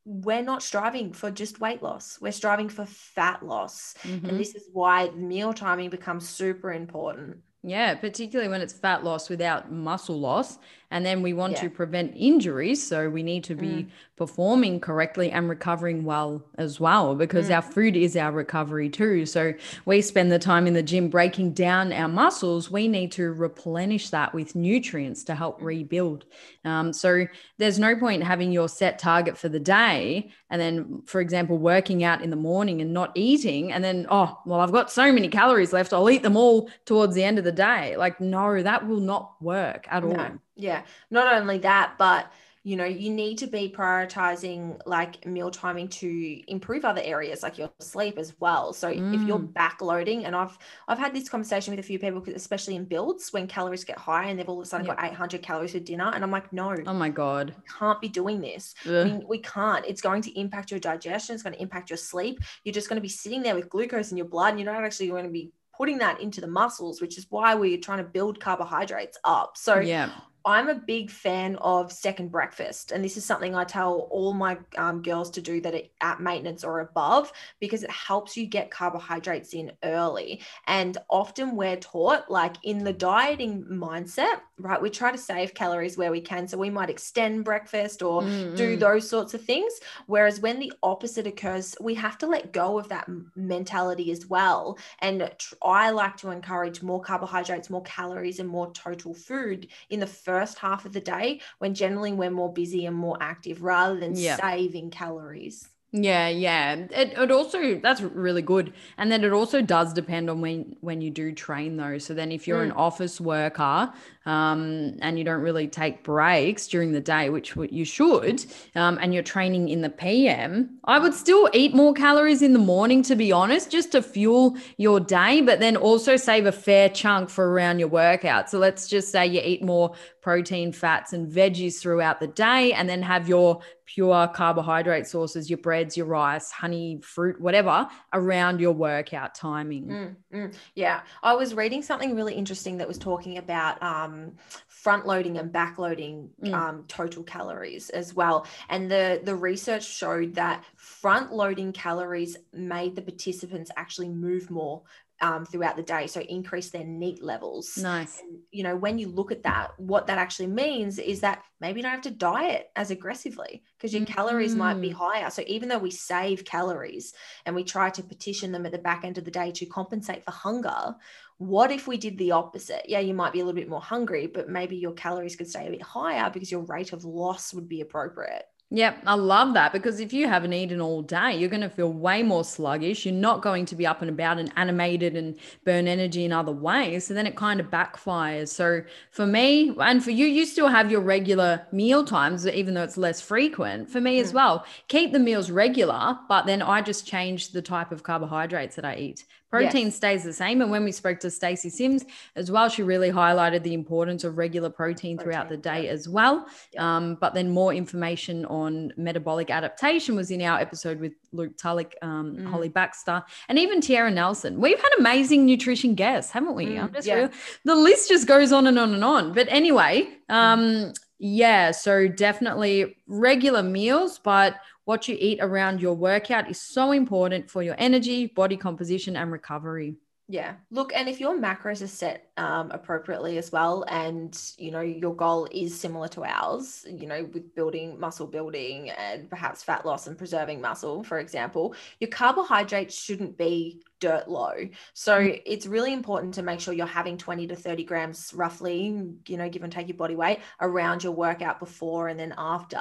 Speaker 3: we're not striving for just weight loss, we're striving for fat loss.
Speaker 2: Mhm.
Speaker 3: And this is why meal timing becomes super important.
Speaker 2: Yeah, particularly when it's fat loss without muscle loss. And then we want
Speaker 3: Yeah.
Speaker 2: to prevent injuries. So we need to be performing correctly and recovering well as well, because
Speaker 3: Mm.
Speaker 2: our food is our recovery too. So we spend the time in the gym breaking down our muscles. We need to replenish that with nutrients to help
Speaker 3: Mm.
Speaker 2: rebuild. Um, so there's no point having your set target for the day and then, for example, working out in the morning and not eating. And then, oh, well, I've got so many calories left. I'll eat them all towards the end of the day. Like, no, that will not work at all.
Speaker 3: Yeah. Not only that, but you know, you need to be prioritizing like meal timing to improve other areas like your sleep as well. So mm. if you're mm. backloading, and I've I've had this conversation with a few people, especially in builds when calories get high and they've all of a sudden yep. got 800 calories for dinner, and I'm like, no,
Speaker 2: oh my god,
Speaker 3: can't be doing this. I mean, we can't. It's going to impact your digestion. It's going to impact your sleep. You're just going to be sitting there with glucose in your blood, and you're not actually going to be putting that into the muscles, which is why we're trying to build carbohydrates up. So
Speaker 2: yeah.
Speaker 3: I'm a big fan of second breakfast. And this is something I tell all my um, girls to do that at maintenance or above because it helps you get carbohydrates in early. And often we're taught, like in the dieting mindset, right? We try to save calories where we can. So we might extend breakfast or mm-hmm. do those sorts of things. Whereas when the opposite occurs, we have to let go of that mentality as well. And I like to encourage more carbohydrates, more calories, and more total food in the first first half of the day when generally we're more busy and more active rather than saving calories.
Speaker 2: Yeah, yeah. It, it also that's really good, and then it also does depend on when when you do train though. So then, if you're mm. an office worker um, and you don't really take breaks during the day, which you should, um, and you're training in the PM, I would still eat more calories in the morning, to be honest, just to fuel your day, but then also save a fair chunk for around your workout. So let's just say you eat more protein, fats, and veggies throughout the day, and then have your pure carbohydrate sources, your breads, your rice, honey, fruit, whatever, around your workout timing.
Speaker 3: Mm, mm, yeah. I was reading something really interesting that was talking about um, front loading and back loading mm. um, total calories as well. And the, the research showed that front loading calories made the participants actually move more um, throughout the day. So increase their NEAT levels.
Speaker 2: Nice.
Speaker 3: And, you know, when you look at that, what that actually means is that maybe you don't have to diet as aggressively because your mm-hmm. calories might be mm. higher. So even though we save calories and we try to petition them at the back end of the day to compensate for hunger, what if we did the opposite? Yeah, you might be a little bit more hungry, but maybe your calories could stay a bit higher because your rate of loss would be appropriate.
Speaker 2: Yep, I love that because if you haven't eaten all day, you're going to feel way more sluggish. You're not going to be up and about and animated and burn energy in other ways. So then it kind of backfires. So for me and for you, you still have your regular meal times, even though it's less frequent. For me mm. as well, keep the meals regular, but then I just change the type of carbohydrates that I eat Protein yes. stays the same. And when we spoke to Stacey Sims as well, she really highlighted the importance of regular protein, protein throughout the day as well. Um, but then more information on metabolic adaptation was in our episode with Luke Tulloch, um, mm. Holly Baxter, and even Tiara Nelson. We've had amazing nutrition guests, haven't we? Mm, just yeah. real, the list just goes on and on and on. But anyway, um, mm. Yeah, so definitely regular meals, but what you eat around your workout is so important for your energy, body composition, and recovery.
Speaker 3: Yeah. Look, and if your macros are set um, appropriately as well, and you know your goal is similar to ours, you know, with building muscle building and perhaps fat loss and preserving muscle, for example, your carbohydrates shouldn't be dirt low. So mm. it's really important to make sure you're having 20 to 30 grams roughly, you know, give and take your body weight around your workout before and then after.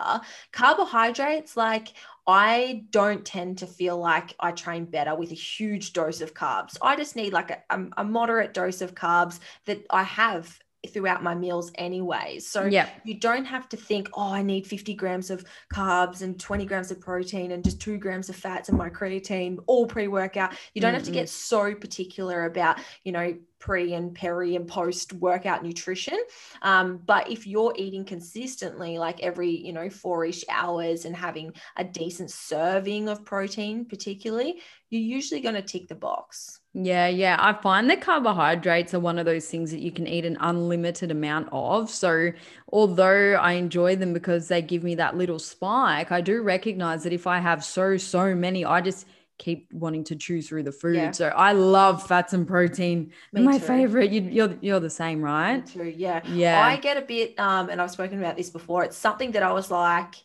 Speaker 3: Carbohydrates, like I don't tend to feel like I train better with a huge dose of carbs. I just need like a, a, moderate dose of carbs that I have throughout my meals anyway. So
Speaker 2: yeah.
Speaker 3: you don't have to think, oh, I need 50 grams of carbs and 20 grams of protein and just two grams of fats and my creatine all pre-workout. You don't mm-hmm. have to get so particular about, you know, pre and peri and post workout nutrition. Um, but if you're eating consistently, like every, you know, four ish hours and having a decent serving of protein, particularly, you're usually going to tick the box.
Speaker 2: Yeah, yeah. I find that carbohydrates are one of those things that you can eat an unlimited amount of. So, although I enjoy them because they give me that little spike, I do recognize that if I have so, so many, I just keep wanting to chew through the food. Yeah. So I love fats and protein. Me my too. favorite. You, are you're, you're the same, right?
Speaker 3: Me too. Yeah.
Speaker 2: Yeah.
Speaker 3: I get a bit, um, and I've spoken about this before. It's something that I was like,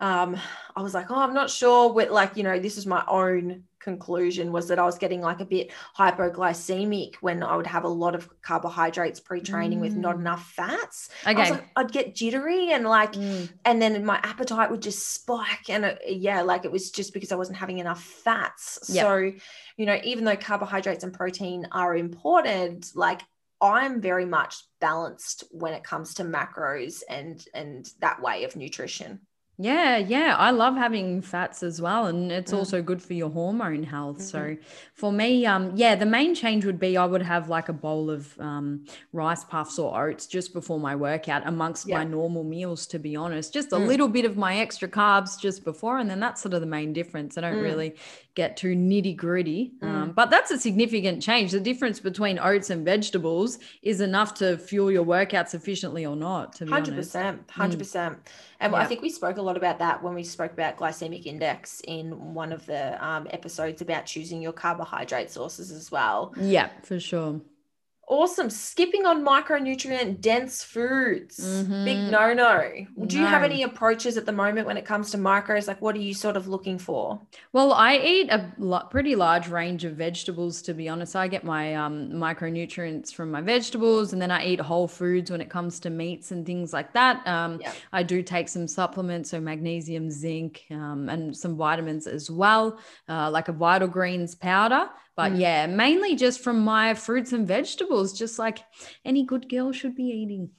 Speaker 3: um, I was like, oh, I'm not sure. Like, you know, this is my own conclusion was that I was getting like a bit hypoglycemic when I would have a lot of carbohydrates pre-training mm. with not mm. enough fats.
Speaker 2: Okay.
Speaker 3: Like, I'd get jittery and like, mm. and then my appetite would just spike. And it, yeah, like it was just because I wasn't having enough fats. Yep. So, you know, even though carbohydrates and protein are important, like I'm very much balanced when it comes to macros and and that way of nutrition.
Speaker 2: Yeah, yeah. I love having fats as well. And it's
Speaker 3: Mm.
Speaker 2: also good for your hormone health. So
Speaker 3: Mhm.
Speaker 2: for me, um, yeah, the main change would be I would have like a bowl of um, rice puffs or oats just before my workout amongst my normal meals, to be honest. Just a
Speaker 3: Mm.
Speaker 2: little bit of my extra carbs just before. And then that's sort of the main difference. I don't
Speaker 3: Mm.
Speaker 2: really get too nitty gritty.
Speaker 3: Mm.
Speaker 2: Um, but that's a significant change. The difference between oats and vegetables is enough to fuel your workout sufficiently or not, to be
Speaker 3: Hundred
Speaker 2: honest.
Speaker 3: percent, hundred percent. And I think we spoke a lot about that when we spoke about glycemic index in one of the um, episodes about choosing your carbohydrate sources as well.
Speaker 2: Yeah, for sure.
Speaker 3: Awesome. Skipping on micronutrient dense foods. Big
Speaker 2: Mhm.
Speaker 3: no no. Do you have any approaches at the moment when it comes to macros? Like, what are you sort of looking for?
Speaker 2: Well, I eat a pretty large range of vegetables, to be honest. I get my um, micronutrients from my vegetables, and then I eat whole foods when it comes to meats and things like that. Um,
Speaker 3: Yeah.
Speaker 2: I do take some supplements, so magnesium, zinc, um, and some vitamins as well, uh, like a Vital Greens powder. But
Speaker 3: Mm.
Speaker 2: yeah, mainly just from my fruits and vegetables, just like any good girl should be eating.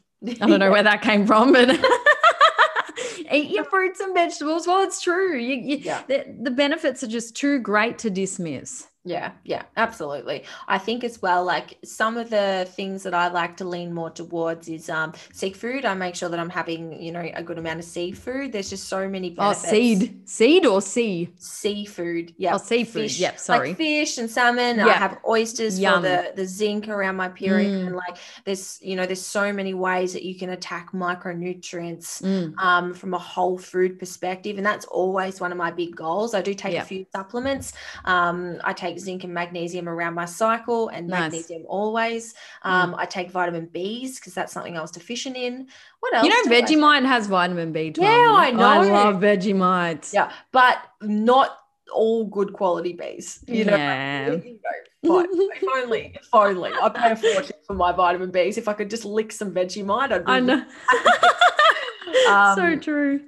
Speaker 2: I don't *laughs* know where that came from, but *laughs* *laughs* eat your fruits and vegetables. Well, it's true. You, you,
Speaker 3: Yeah.
Speaker 2: the, the benefits are just too great to dismiss.
Speaker 3: Yeah, yeah, absolutely. I think as well, like some of the things that I like to lean more towards is um seafood. I make sure that I'm having, you know, a good amount of seafood. There's just so many
Speaker 2: Oh, seed, seed or sea?
Speaker 3: Seafood. Yeah.
Speaker 2: Oh, seafood. Yep, sorry.
Speaker 3: Like fish and salmon. I have oysters
Speaker 2: Yum.
Speaker 3: for the, the zinc around my period.
Speaker 2: Mm.
Speaker 3: And like there's, you know, there's so many ways that you can attack micronutrients
Speaker 2: Mm,
Speaker 3: um, from a whole food perspective. And that's always one of my big goals. I do take
Speaker 2: Yeah.
Speaker 3: a few supplements. Um, I take zinc and magnesium around my cycle and
Speaker 2: Nice.
Speaker 3: magnesium always. Um, I take vitamin Bs because that's something I was deficient in. What else?
Speaker 2: You know,
Speaker 3: I?
Speaker 2: Vegemite has vitamin B12.
Speaker 3: Yeah, I know.
Speaker 2: I love Vegemite.
Speaker 3: Yeah, but not all good quality bees. You know,
Speaker 2: Yeah. *laughs*
Speaker 3: you know, if only, if only I pay a fortune for my vitamin Bs. If I could just lick some Vegemite, I'd be
Speaker 2: I know. *laughs* *laughs* so
Speaker 3: Um,
Speaker 2: true.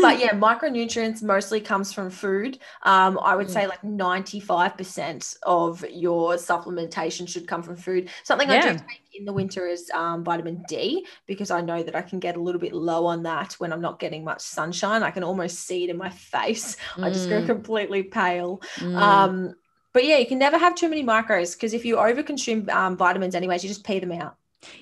Speaker 3: But yeah, micronutrients mostly comes from food. Um, I would
Speaker 2: Mm.
Speaker 3: say like 95% of your supplementation should come from food. Something I
Speaker 2: Yeah.
Speaker 3: do take in the winter is um, vitamin D because I know that I can get a little bit low on that when I'm not getting much sunshine. I can almost see it in my *laughs* face. I just go
Speaker 2: Mm,
Speaker 3: completely pale.
Speaker 2: mm.
Speaker 3: Um, but yeah, you can never have too many macros because if you overconsume um, vitamins, anyways, you just pee them out.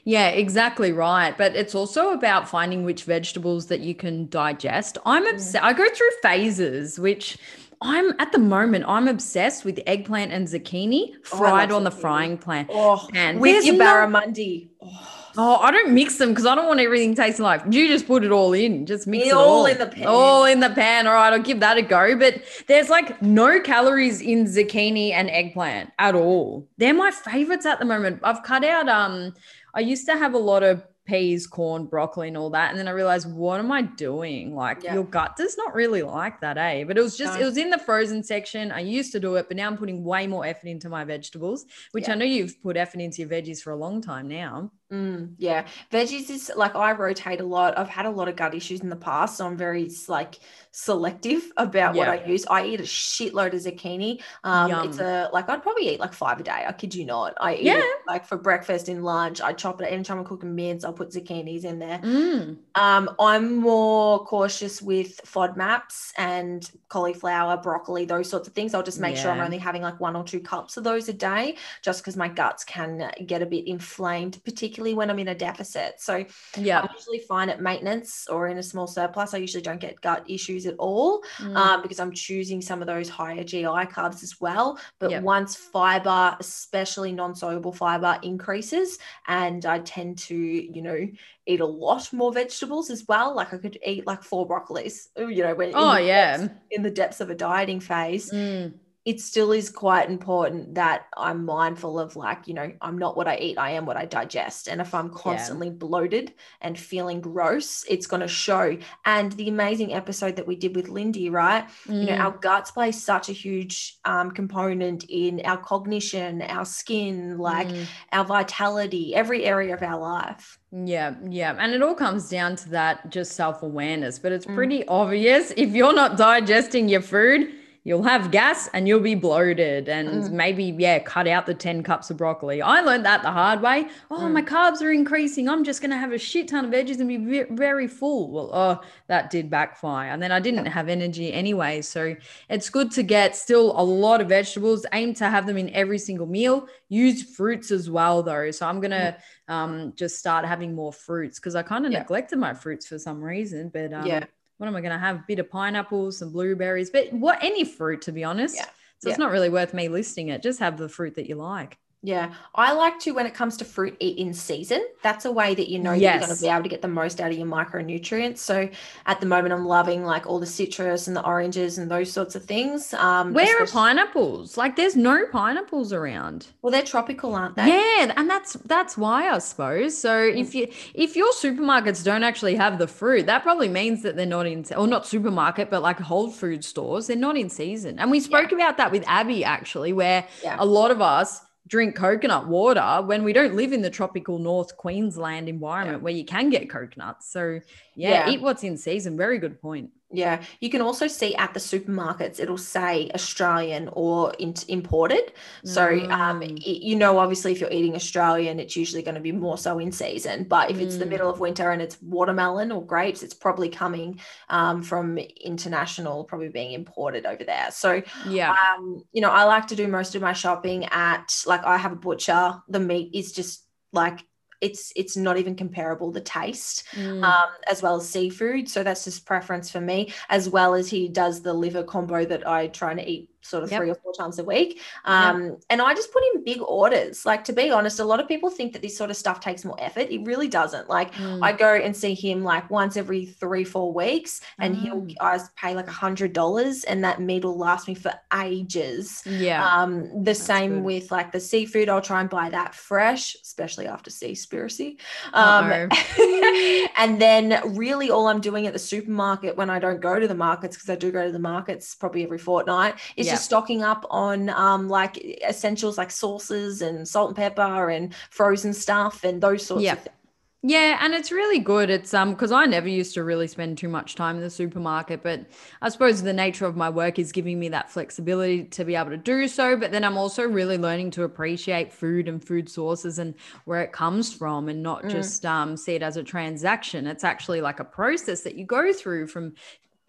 Speaker 2: Yeah, exactly right. But it's also about finding which vegetables that you can digest. I'm obsessed. I go through phases, which I'm at the moment, I'm obsessed with eggplant and zucchini
Speaker 3: Oh,
Speaker 2: fried
Speaker 3: love
Speaker 2: on the frying pan.
Speaker 3: Oh,
Speaker 2: And
Speaker 3: with your barramundi. Oh,
Speaker 2: Oh, I don't mix them because I don't want everything tasting like. You just put it all in. Just mix
Speaker 3: It
Speaker 2: it
Speaker 3: all
Speaker 2: all
Speaker 3: in the pan.
Speaker 2: All in the pan. All right, I'll give that a go. But there's like no calories in zucchini and eggplant at all. They're my favorites at the moment. I've cut out. Um, I used to have a lot of peas, corn, broccoli, and all that, and then I realized, what am I doing? Like
Speaker 3: Yeah.
Speaker 2: your gut does not really like that, eh? But it was just
Speaker 3: No.
Speaker 2: it was in the frozen section. I used to do it, but now I'm putting way more effort into my vegetables, which
Speaker 3: Yeah.
Speaker 2: I know you've put effort into your veggies for a long time now.
Speaker 3: Mm, yeah, veggies is like I rotate a lot. I've had a lot of gut issues in the past, so I'm very like selective *laughs* about what I use. I eat a shitload of zucchini. Um, it's a like I'd probably eat like five a day. I kid you not. I eat
Speaker 2: Yeah.
Speaker 3: it like for breakfast and lunch. I chop it anytime I'm cooking mince. I'll put zucchinis in there.
Speaker 2: Mm.
Speaker 3: Um, I'm more cautious with FODMAPs and cauliflower, broccoli, those sorts of things. I'll just make sure I'm only having like one or two cups of those a day, just because my guts can get a bit inflamed, particularly when I'm in a deficit. So
Speaker 2: Yeah.
Speaker 3: I'm usually fine at maintenance or in a small surplus. I usually don't get gut issues at all
Speaker 2: Mm.
Speaker 3: um, because I'm choosing some of those higher GI carbs as well. But
Speaker 2: Yep.
Speaker 3: once fiber, especially non soluble fiber, increases, and I tend to, you know, eat a lot more vegetables as well. Like I could eat like four broccolis, you know, when in
Speaker 2: Oh,
Speaker 3: the
Speaker 2: yeah.
Speaker 3: depths- in the depths of a dieting phase
Speaker 2: Mm.
Speaker 3: It still is quite important that I'm mindful of like, you know, I'm not what I eat, I am what I digest. And if I'm constantly bloated and feeling gross, it's going to show. And the amazing episode that we did with Lindy, right? You know,
Speaker 2: Mm.
Speaker 3: our guts play such a huge um, component in our cognition, our skin, like
Speaker 2: Mm.
Speaker 3: our vitality, every area of our life.
Speaker 2: Yeah, yeah. And it all comes down to that just self awareness. But it's
Speaker 3: Mm.
Speaker 2: pretty obvious if you're not digesting your food, you'll have gas and you'll be bloated and
Speaker 3: Mm.
Speaker 2: maybe yeah cut out the 10 cups of broccoli. I learned that the hard way. Oh
Speaker 3: Mm.
Speaker 2: my carbs are increasing. I'm just going to have a shit ton of veggies and be very full. Well oh that did backfire. And then i didn't have energy anyway. So it's good to get still a lot of vegetables aim to have them in every single meal. Use fruits as well though. So i'm going to um, just start having more fruits because i kind of
Speaker 3: Yeah.
Speaker 2: neglected my fruits for some reason but um,
Speaker 3: Yeah.
Speaker 2: What am I going to have? bit of pineapples, some blueberries, but what any fruit, to be honest.
Speaker 3: Yeah.
Speaker 2: So it's not really worth me listing it. Just have the fruit that you like.
Speaker 3: Yeah, I like to when it comes to fruit eat in season. That's a way that you know that you're going to be able to get the most out of your micronutrients. So at the moment, I'm loving like all the citrus and the oranges and those sorts of things. Um,
Speaker 2: Where are pineapples? Like, there's no pineapples around.
Speaker 3: Well, they're tropical, aren't they?
Speaker 2: Yeah, and that's that's why I suppose. So if you if your supermarkets don't actually have the fruit, that probably means that they're not in or not supermarket, but like Whole Food stores, they're not in season. And we spoke about that with Abby actually, where
Speaker 3: Yeah.
Speaker 2: a lot of us drink coconut water when we don't live in the tropical North Queensland environment where you can get coconuts. So yeah,
Speaker 3: Yeah.
Speaker 2: eat what's in season. Very good point.
Speaker 3: Yeah, you can also see at the supermarkets, it'll say Australian or in- imported. So, um,
Speaker 2: Mm.
Speaker 3: y- you know, obviously, if you're eating Australian, it's usually going to be more so in season. But if it's the
Speaker 2: Mm.
Speaker 3: middle of winter and it's watermelon or grapes, it's probably coming um, from international, probably being imported over there. So,
Speaker 2: Yeah.
Speaker 3: um, you know, I like to do most of my shopping at like I have a butcher. The meat is just like it's it's not even comparable the taste
Speaker 2: Mm.
Speaker 3: um, as well as seafood. So that's just preference for me, as well as he does the liver combo that I try to eat sort of
Speaker 2: Yep.
Speaker 3: three or four times a week. Um, And I just put in big orders. Like, to be honest, a lot of people think that this sort of stuff takes more effort. It really doesn't. Like,
Speaker 2: Mm.
Speaker 3: I go and see him like once every three, four weeks, and he'll
Speaker 2: Mm.
Speaker 3: I pay like a hundred dollars, and that meat will last me for ages.
Speaker 2: yeah.
Speaker 3: Um, the same
Speaker 2: good.
Speaker 3: with like the seafood. I'll try and buy that fresh, especially after Seaspiracy. Um, *laughs* and then really all I'm doing at the supermarket when I don't go to the markets, because I do go to the markets probably every fortnight, is
Speaker 2: Yeah.
Speaker 3: just stocking up on um, like essentials like sauces and salt and pepper and frozen stuff and those sorts
Speaker 2: Yeah.
Speaker 3: of things.
Speaker 2: Yeah, and it's really good. It's um because I never used to really spend too much time in the supermarket, but I suppose the nature of my work is giving me that flexibility to be able to do so. But then I'm also really learning to appreciate food and food sources and where it comes from, and not
Speaker 3: Mm.
Speaker 2: just um see it as a transaction. It's actually like a process that you go through from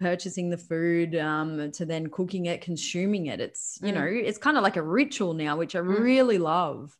Speaker 2: purchasing the food um to then cooking it consuming it it's you
Speaker 3: Mm.
Speaker 2: know it's kind of like a ritual now which i
Speaker 3: Mm.
Speaker 2: really love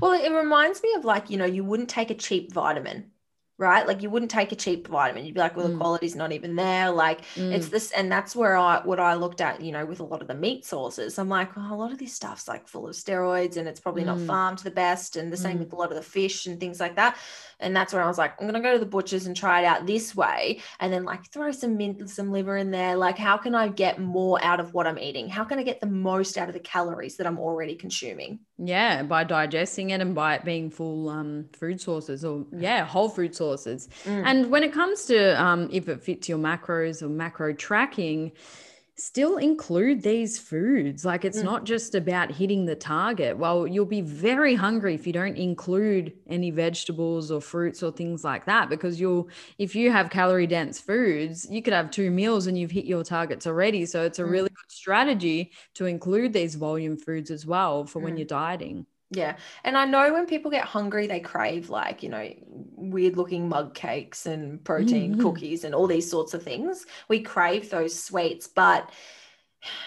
Speaker 3: Well, it reminds me of like, you know, you wouldn't take a cheap vitamin, right? Like you wouldn't take a cheap vitamin. You'd be like, well, the
Speaker 2: Mm.
Speaker 3: quality's not even there. Like it's
Speaker 2: Mm.
Speaker 3: this, and that's where I, what I looked at, you know, with a lot of the meat sources. I'm like, oh, a lot of this stuff's like full of steroids and it's probably not
Speaker 2: Mm.
Speaker 3: farmed the best. And the same
Speaker 2: Mm.
Speaker 3: with a lot of the fish and things like that. And that's where I was like, I'm gonna go to the butchers and try it out this way, and then like throw some mint, some liver in there. Like, how can I get more out of what I'm eating? How can I get the most out of the calories that I'm already consuming?
Speaker 2: Yeah, by digesting it and by it being full um, food sources or yeah, whole food sources.
Speaker 3: Mm.
Speaker 2: And when it comes to um, if it fits your macros or macro tracking, still include these foods. Like it's
Speaker 3: Mm.
Speaker 2: not just about hitting the target. Well, you'll be very hungry if you don't include any vegetables or fruits or things like that because you'll if you have calorie dense foods, you could have two meals and you've hit your targets already. So it's a
Speaker 3: Mm.
Speaker 2: really good strategy to include these volume foods as well for when
Speaker 3: Mm.
Speaker 2: you're dieting.
Speaker 3: Yeah. And I know when people get hungry, they crave like, you know, weird looking mug cakes and protein
Speaker 2: Mhm.
Speaker 3: cookies and all these sorts of things. We crave those sweets. But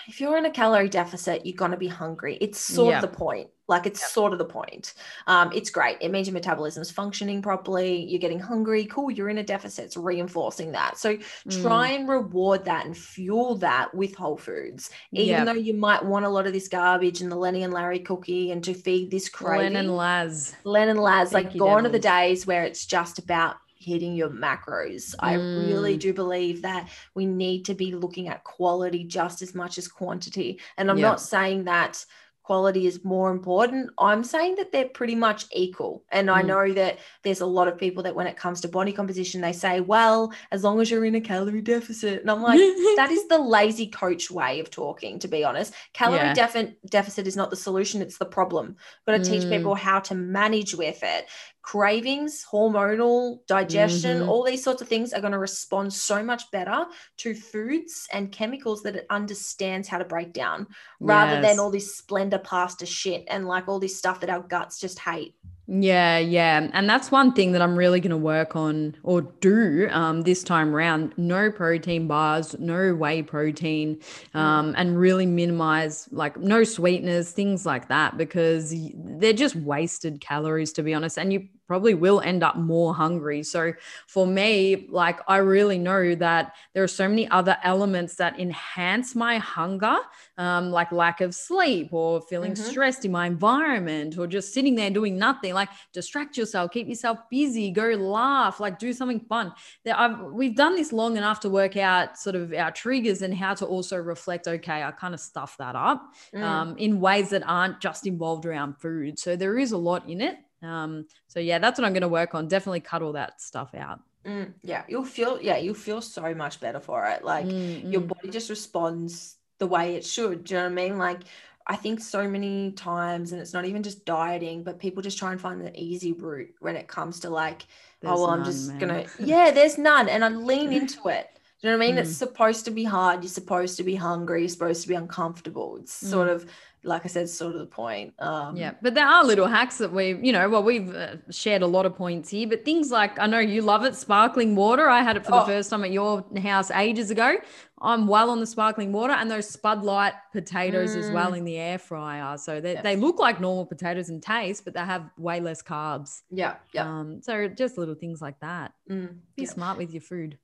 Speaker 3: if you're in a calorie deficit, you're going to be hungry. It's sort of the point. Like, it's sort of the point. Um, it's great. It means your metabolism's functioning properly. You're getting hungry. Cool. You're in a deficit. It's reinforcing that. So try and reward that and fuel that with whole foods even
Speaker 2: Yep.
Speaker 3: though you might want a lot of this garbage and the Lenny and Larry cookie and to feed this craving.
Speaker 2: Len and Laz.
Speaker 3: Len and Laz, like
Speaker 2: Thank you,
Speaker 3: gone are the days where it's just about hitting your macros. I really
Speaker 2: Mm.
Speaker 3: do believe that we need to be looking at quality just as much as quantity. And I'm
Speaker 2: Yeah.
Speaker 3: not saying that quality is more important. I'm saying that they're pretty much equal. And I
Speaker 2: Mm.
Speaker 3: know that there's a lot of people that when it comes to body composition, they say, well, as long as you're in a calorie deficit. And I'm like, *laughs* that is the lazy coach way of talking, to be honest. Calorie
Speaker 2: Yeah.
Speaker 3: defi- deficit is not the solution, it's the problem. Got to teach
Speaker 2: Mm.
Speaker 3: people how to manage with it. Cravings, hormonal, digestion,
Speaker 2: Mhm.
Speaker 3: all these sorts of things are going to respond so much better to foods and chemicals that it understands how to break down rather
Speaker 2: Yes.
Speaker 3: than all this Slendier pasta shit and like all this stuff that our guts just hate.
Speaker 2: Yeah, yeah. And that's one thing that I'm really going to work on or do um, this time around. No protein bars, no whey protein, um, and really minimize like no sweeteners, things like that, because they're just wasted calories, to be honest. And you probably will end up more hungry. So for me, like I really know that there are so many other elements that enhance my hunger, um, like lack of sleep or feeling
Speaker 3: Mhm.
Speaker 2: stressed in my environment or just sitting there doing nothing. Like distract yourself, keep yourself busy, go laugh, like do something fun. There, I've, we've done this long enough to work out sort of our triggers and how to also reflect. Okay, I kind of stuff that up
Speaker 3: Mm.
Speaker 2: um, in ways that aren't just involved around food. So there is a lot in it. Um, so yeah, that's what I'm going to work on. Definitely cut all that stuff out.
Speaker 3: Mm, yeah, you'll feel yeah, you'll feel so much better for it. Like
Speaker 2: Mm,
Speaker 3: your
Speaker 2: mm.
Speaker 3: body just responds the way it should. Do you know what I mean? Like I think so many times, and it's not even just dieting, but people just try and find the easy route when it comes to like,
Speaker 2: There's
Speaker 3: oh well, I'm just
Speaker 2: man.
Speaker 3: gonna yeah, there's none, and I lean *laughs* into it. Do you know what I mean? It's
Speaker 2: Mm.
Speaker 3: supposed to be hard. You're supposed to be hungry. You're supposed to be uncomfortable. It's sort
Speaker 2: Mm.
Speaker 3: of like I said, sort of the point. Um,
Speaker 2: Yeah, but there are little hacks that we, you know, well, we've uh, shared a lot of points here, but things like I know you love it, sparkling water. I had it for the
Speaker 3: Oh.
Speaker 2: first time at your house ages ago. I'm well on the sparkling water and those Spud Lite potatoes as well
Speaker 3: Mm.
Speaker 2: in the air fryer. So they,
Speaker 3: Yes.
Speaker 2: they look like normal potatoes in taste, but they have way less carbs.
Speaker 3: yeah, yeah.
Speaker 2: Um, so just little things like that.
Speaker 3: Mm,
Speaker 2: Be
Speaker 3: yeah.
Speaker 2: smart with your food.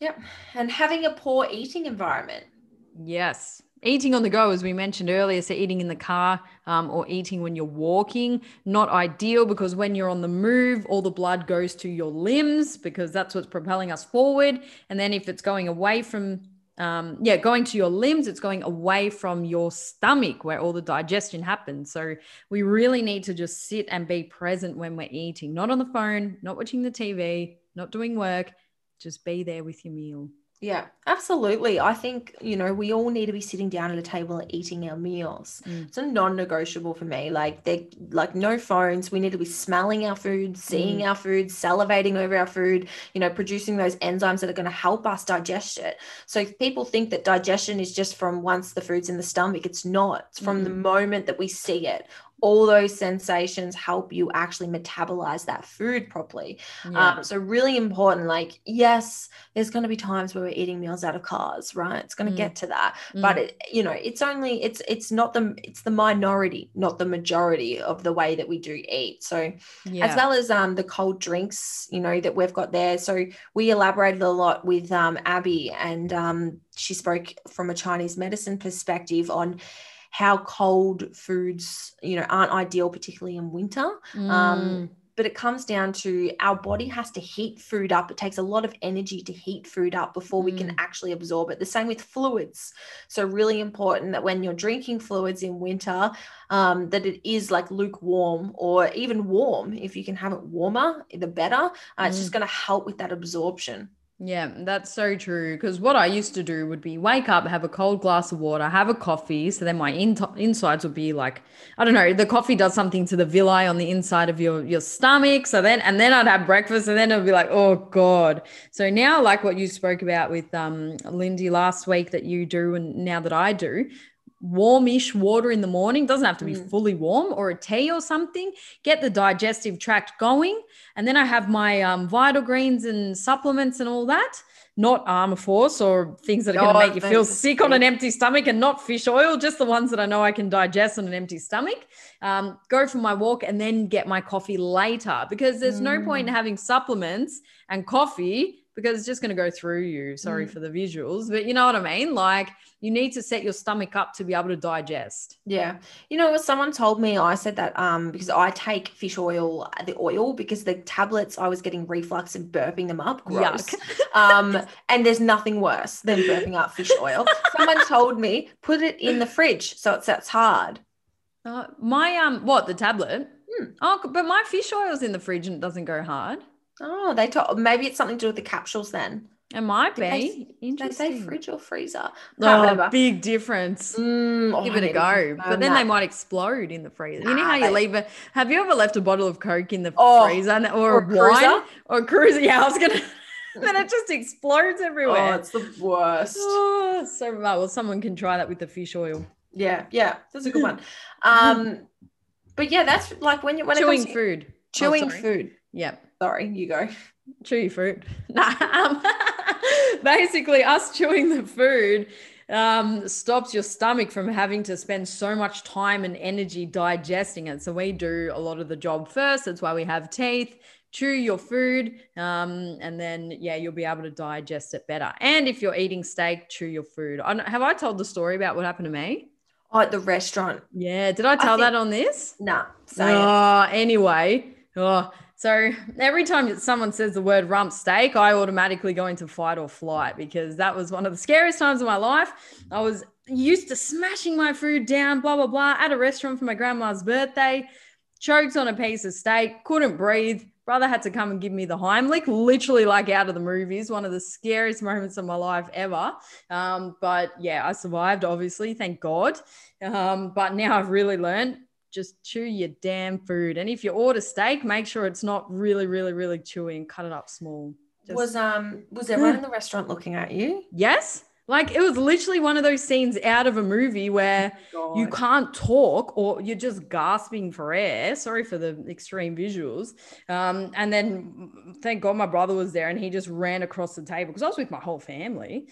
Speaker 3: Yep. And having a poor eating environment.
Speaker 2: Yes. Eating on the go, as we mentioned earlier, so eating in the car um, or eating when you're walking, not ideal because when you're on the move, all the blood goes to your limbs because that's what's propelling us forward. And then if it's going away from, um, yeah, going to your limbs, it's going away from your stomach where all the digestion happens. So we really need to just sit and be present when we're eating, not on the phone, not watching the TV, not doing work. Just be there with your meal.
Speaker 3: Yeah, absolutely. I think, you know, we all need to be sitting down at a table and eating our meals.
Speaker 2: Mm.
Speaker 3: It's a non-negotiable for me. Like they like no phones. We need to be smelling our food, seeing our food, salivating over our food, you know, producing those enzymes that are going to help us digest it. So if people think that digestion is just from once the food's in the stomach, it's not. It's from the moment that we see it. All those sensations help you actually metabolize that food properly.
Speaker 2: Yeah.
Speaker 3: Um, so really important. Like, yes, there's going to be times where we're eating meals out of cars, right? It's going to
Speaker 2: Mm.
Speaker 3: get to that, but it, you know, it's only it's it's not the it's the minority, not the majority of the way that we do eat. So
Speaker 2: yeah.
Speaker 3: as well as um the cold drinks, you know, that we've got there. So we elaborated a lot with um Abby, and um she spoke from a Chinese medicine perspective on how cold foods, you know, aren't ideal, particularly in winter.
Speaker 2: Mm.
Speaker 3: Um, but it comes down to our body has to heat food up. It takes a lot of energy to heat food up before we can
Speaker 2: Mm.
Speaker 3: actually absorb it. The same with fluids. So really important that when you're drinking fluids in winter, um, that it is like lukewarm or even warm. If you can have it warmer, the better. Uh, It's
Speaker 2: Mm.
Speaker 3: just going to help with that absorption.
Speaker 2: Yeah, that's so true. Because what I used to do would be wake up, have a cold glass of water, have a coffee. So then my in- insides would be like, I don't know, the coffee does something to the villi on the inside of your your stomach. So then, and then I'd have breakfast, and then it'd be like, oh god. So now, like what you spoke about with um Lindy last week that you do, and now that I do, warmish water in the morning. Doesn't have to be
Speaker 3: Mm.
Speaker 2: fully warm or a tea or something. Get the digestive tract going. And then i have my um, vital greens and supplements and all that. Not ArmaForce or things that are going to
Speaker 3: Oh,
Speaker 2: make you feel sick on an empty stomach and not fish oil just the ones that i know i can digest on an empty stomach. Um, go for my walk and then get my coffee later. Because there's no point in
Speaker 3: Mm.
Speaker 2: having supplements and coffee because it's just going to go through you sorry
Speaker 3: Mm.
Speaker 2: for the visuals but you know what i mean like you need to set your stomach up to be able to digest
Speaker 3: Yeah. You know someone told me I said that um because I take fish oil the oil because the tablets I was getting reflux and burping them up gross.
Speaker 2: Yuck. *laughs*
Speaker 3: um and there's nothing worse than burping up fish oil. someone told me put it in the fridge so it sets hard.
Speaker 2: Uh, my um, what the tablet?
Speaker 3: Hmm.
Speaker 2: Oh, but my fish oil's in the fridge and it doesn't go hard.
Speaker 3: Oh, they talk. Maybe it's something to do with the capsules then.
Speaker 2: It might be
Speaker 3: they- Did they say fridge or freezer?
Speaker 2: Oh,
Speaker 3: Can't remember.
Speaker 2: big difference.
Speaker 3: Mm, oh,
Speaker 2: Give it a go, but then they might explode in the freezer. you know how you
Speaker 3: they-
Speaker 2: leave it? Have you ever left a bottle of Coke in the
Speaker 3: Oh,
Speaker 2: freezer or,
Speaker 3: or
Speaker 2: a wine
Speaker 3: cruiser?
Speaker 2: or a cruiser? *laughs* Yeah, I was gonna. *laughs* then it just explodes everywhere.
Speaker 3: Oh, it's the worst.
Speaker 2: Oh, so well, well, someone can try that with the fish oil.
Speaker 3: Yeah, yeah, that's a good one. Um, but yeah, that's like when you when
Speaker 2: Chewing
Speaker 3: to
Speaker 2: food. Oh,
Speaker 3: chewing
Speaker 2: sorry.
Speaker 3: food.
Speaker 2: Yeah.
Speaker 3: Sorry, you go.
Speaker 2: chew your food. *laughs* Nah, um, *laughs* basically, us chewing the food um, stops your stomach from having to spend so much time and energy digesting it. So we do a lot of the job first. That's why we have teeth. Chew your food, um, and then yeah, you'll be able to digest it better. And if you're eating steak, chew your food. I have I told the story about what happened to me?
Speaker 3: Oh, at the restaurant.
Speaker 2: Yeah, did I tell
Speaker 3: think-
Speaker 2: that on this?
Speaker 3: Nah, say it.
Speaker 2: Oh, anyway. Oh, so *laughs* every time someone says the word rump steak, I automatically go into fight or flight because that was one of the scariest times of my life. I was used to smashing my food down, blah, blah, blah, at a restaurant for my grandma's birthday, choked on a piece of steak, couldn't breathe. Brother had to come and give me the Heimlich, literally like out of the movies, one of the scariest moments of my life ever. Um, but yeah, I survived, obviously, thank God. Um, but now I've really learned just chew your damn food. And if you order steak, make sure it's not really, really, really chewy and cut it up small. Just-
Speaker 3: was um was everyone in the restaurant looking at you? *laughs*
Speaker 2: yes, like it was literally one of those scenes out of a movie where you can't talk or you're just gasping for air. Sorry for the extreme visuals. Um, and then thank God my brother was there and he just ran across the table because I was with my whole family.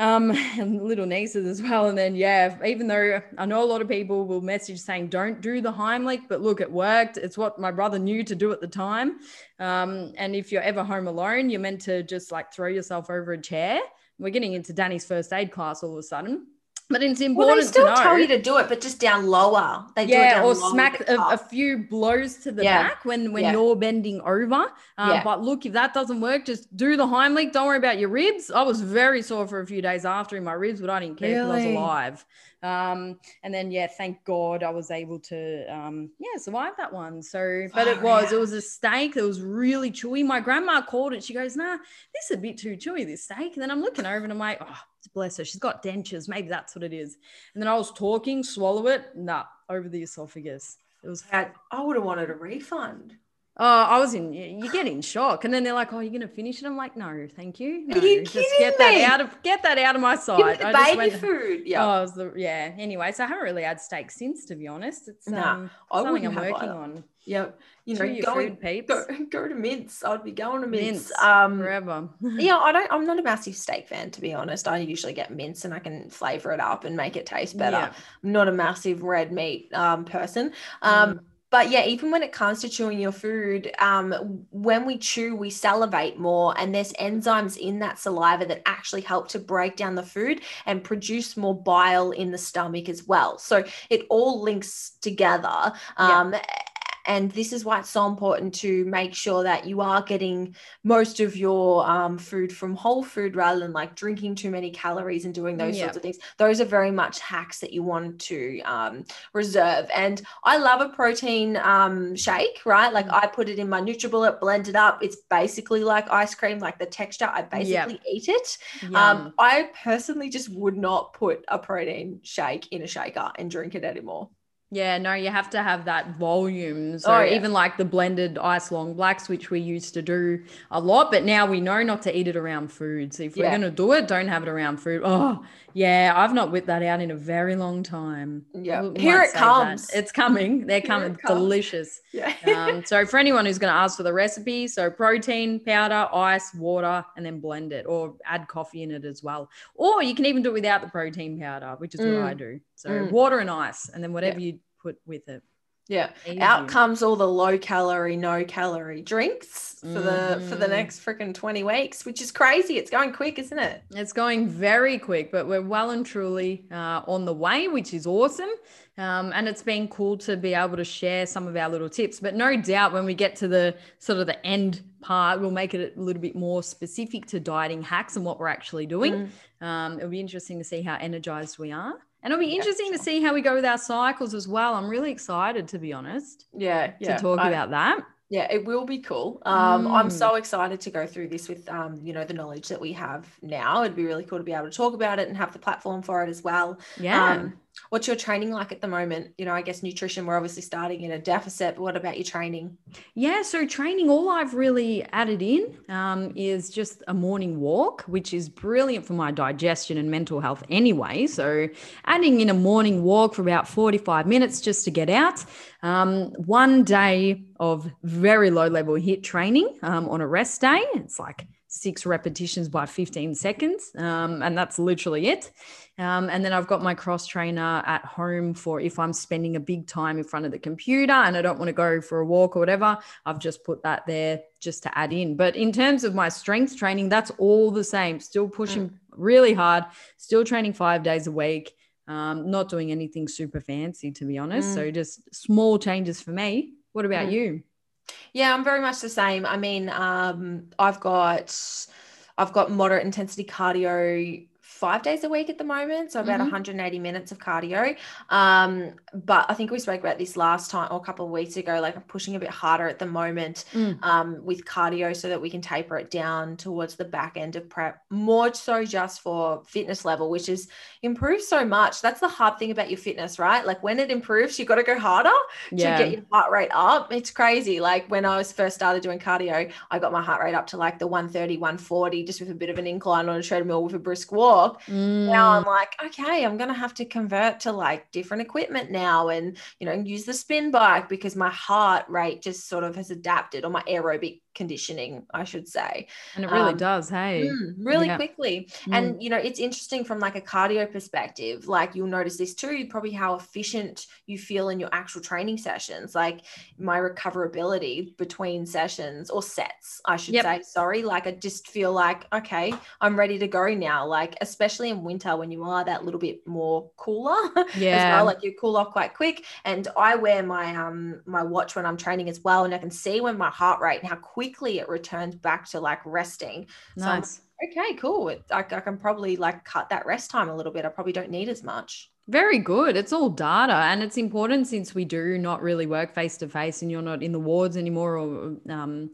Speaker 2: Um, and *laughs* little nieces as well. And then, yeah, even though I know a lot of people will message saying, don't do the Heimlich, but look, it worked. It's what my brother knew to do at the time. Um, and if you're ever home alone, you're meant to just like throw yourself over a chair. We're getting into Danny's first aid class all of a sudden. But it's important
Speaker 3: Well, they still
Speaker 2: to know.
Speaker 3: tell you to do it, but just down lower. They do it
Speaker 2: yeah, or smack a, a few blows to the
Speaker 3: Yeah.
Speaker 2: back when when
Speaker 3: Yeah.
Speaker 2: you're bending over. Um,
Speaker 3: Yeah.
Speaker 2: But look, if that doesn't work, just do the Heimlich. Don't worry about your ribs. I was very sore for a few days after in my ribs, but I didn't care because I was alive. Um, and then yeah, thank God I was able to um, yeah survive that one. So, but it
Speaker 3: Far
Speaker 2: was it was a steak that was really chewy. My grandma called it. She goes, "Nah, this is a bit too chewy, this steak." And then I'm looking over and I'm like, "Oh, bless her, she's got dentures. Maybe that's what it is." And then I was talking, swallow it, nah, over the esophagus. It was
Speaker 3: I would have wanted a refund.
Speaker 2: Oh, I was in. You get in shock, and then they're like, "Oh, you're gonna finish it." I'm like, "No, thank you. No,
Speaker 3: you
Speaker 2: just
Speaker 3: kidding
Speaker 2: get
Speaker 3: me?
Speaker 2: that out of get that out of my
Speaker 3: Give
Speaker 2: sight."
Speaker 3: me the
Speaker 2: I just
Speaker 3: baby
Speaker 2: went-
Speaker 3: food. Yeah.
Speaker 2: Oh, the, yeah. Anyway, so I haven't really had steak since, to be honest. It's
Speaker 3: Nah,
Speaker 2: um, something I'm working
Speaker 3: either.
Speaker 2: on.
Speaker 3: Yep. You know,
Speaker 2: your
Speaker 3: going,
Speaker 2: food, peeps.
Speaker 3: go, *laughs* go to mince. I'd be going to mince.
Speaker 2: Mince
Speaker 3: um,
Speaker 2: forever. *laughs*
Speaker 3: yeah, I don't. I'm not a massive steak fan, to be honest. I usually get mince and I can flavor it up and make it taste better.
Speaker 2: Yeah.
Speaker 3: I'm not a massive red meat um, person. Um,
Speaker 2: Mm.
Speaker 3: But yeah, even when it comes to chewing your food, um, when we chew, we salivate more, and there's enzymes in that saliva that actually help to break down the food and produce more bile in the stomach as well. So it all links together. Um, And this is why it's so important to make sure that you are getting most of your um, food from whole food rather than like drinking too many calories and doing those sorts of things. Those are very much hacks that you want to um, reserve. And I love a protein um, shake, right? Like I put it in my NutriBullet, blend it up. It's basically like ice cream, like the texture. I basically eat it. Um, I personally just would not put a protein shake in a shaker and drink it anymore.
Speaker 2: Yeah, no, you have to have that volume. So
Speaker 3: Oh, yeah.
Speaker 2: even like the blended ice long blacks, which we used to do a lot, but now we know not to eat it around food. So if we're gonna do it, don't have it around food. Oh, yeah, I've not whipped that out in a very long time.
Speaker 3: Yeah.
Speaker 2: We
Speaker 3: Here it
Speaker 2: save that.
Speaker 3: comes.
Speaker 2: It's coming. They're coming.
Speaker 3: comes.
Speaker 2: Delicious.
Speaker 3: Yeah.
Speaker 2: um, so for anyone who's going to ask for the recipe, so protein powder, ice, water, and then blend it, or add coffee in it as well. Or you can even do it without the protein powder, which is
Speaker 3: Mm.
Speaker 2: what I do. So
Speaker 3: Mm.
Speaker 2: water and ice, and then whatever you put with it.
Speaker 3: yeah.
Speaker 2: Easy.
Speaker 3: Out comes all the low calorie, no calorie drinks for the for the
Speaker 2: Mhm.
Speaker 3: next freaking 20 weeks, which is crazy. It's going quick, isn't it?
Speaker 2: It's going very quick, but we're well and truly uh, on the way, which is awesome. Um, and it's been cool to be able to share some of our little tips. But no doubt, when we get to the sort of the end part, we'll make it a little bit more specific to dieting hacks and what we're actually doing.
Speaker 3: Mm.
Speaker 2: Um, it'll be interesting to see how energized we are. And it'll be interesting to see how we go with our cycles as well. I'm really excited, to be honest,
Speaker 3: Yeah, yeah.
Speaker 2: to talk
Speaker 3: I-
Speaker 2: about that.
Speaker 3: Yeah, it will be cool. Um, I'm
Speaker 2: Mm.
Speaker 3: so excited to go through this with um, you know, the knowledge that we have now. It'd be really cool to be able to talk about it and have the platform for it as well.
Speaker 2: Yeah.
Speaker 3: Um, what's your training like at the moment? You know, I guess nutrition, we're obviously starting in a deficit, but what about your training?
Speaker 2: Yeah, so training, all I've really added in um, is just a morning walk, which is brilliant for my digestion and mental health anyway. So, adding in a morning walk for about 45 minutes just to get out. Um, one day of very low level HIIT training um, on a rest day. It's like six repetitions by 15 seconds. Um, and that's literally it. Um, and then I've got my cross trainer at home for if I'm spending a big time in front of the computer and I don't want to go for a walk or whatever, I've just put that there just to add in. But in terms of my strength training, that's all the same. Still pushing really hard, still training five days a week. Um, not doing anything super fancy, to be honest.
Speaker 3: Mm.
Speaker 2: So just small changes for me. What about
Speaker 3: Mm.
Speaker 2: you?
Speaker 3: Yeah, I'm very much the same. I mean, um, I've got I've got moderate intensity cardio five days a week at the moment, so about
Speaker 2: Mhm.
Speaker 3: 180 minutes of cardio. Um, but I think we spoke about this last time or a couple of weeks ago. Like I'm pushing a bit harder at the moment
Speaker 2: Mm.
Speaker 3: um, with cardio so that we can taper it down towards the back end of prep, more so just for fitness level, which is improved so much. That's the hard thing about your fitness, right? Like when it improves, you've got to go harder
Speaker 2: Yeah.
Speaker 3: to get your heart rate up. It's crazy. Like when I was first started doing cardio, I got my heart rate up to like the 130, 140, just with a bit of an incline on a treadmill with a brisk walk. Now
Speaker 2: Mm.
Speaker 3: I'm like, okay, I'm gonna have to convert to like different equipment now and you know, use the spin bike because my heart rate just sort of has adapted or my aerobic conditioning, I should say.
Speaker 2: and it really
Speaker 3: um,
Speaker 2: does. Hey.
Speaker 3: Mm, really
Speaker 2: Yeah.
Speaker 3: quickly.
Speaker 2: Mm.
Speaker 3: And you know, it's interesting from like a cardio perspective. Like you'll notice this too, probably how efficient you feel in your actual training sessions. Like my recoverability between sessions or sets, I should
Speaker 2: Yep.
Speaker 3: say. Sorry. Like I just feel like, okay, I'm ready to go now. Like, especially in winter when you are that little bit more cooler *laughs* as
Speaker 2: Yeah.
Speaker 3: well. Like you cool off quite quick. And I wear my um my watch when I'm training as well. And I can see when my heart rate and how quickly it returns back to like resting. So I'm
Speaker 2: nice.
Speaker 3: okay, cool. It, I, I can probably like cut that rest time a little bit. I probably don't need as much.
Speaker 2: Very good. It's all data, and it's important since we do not really work face to face, and you're not in the wards anymore, or um,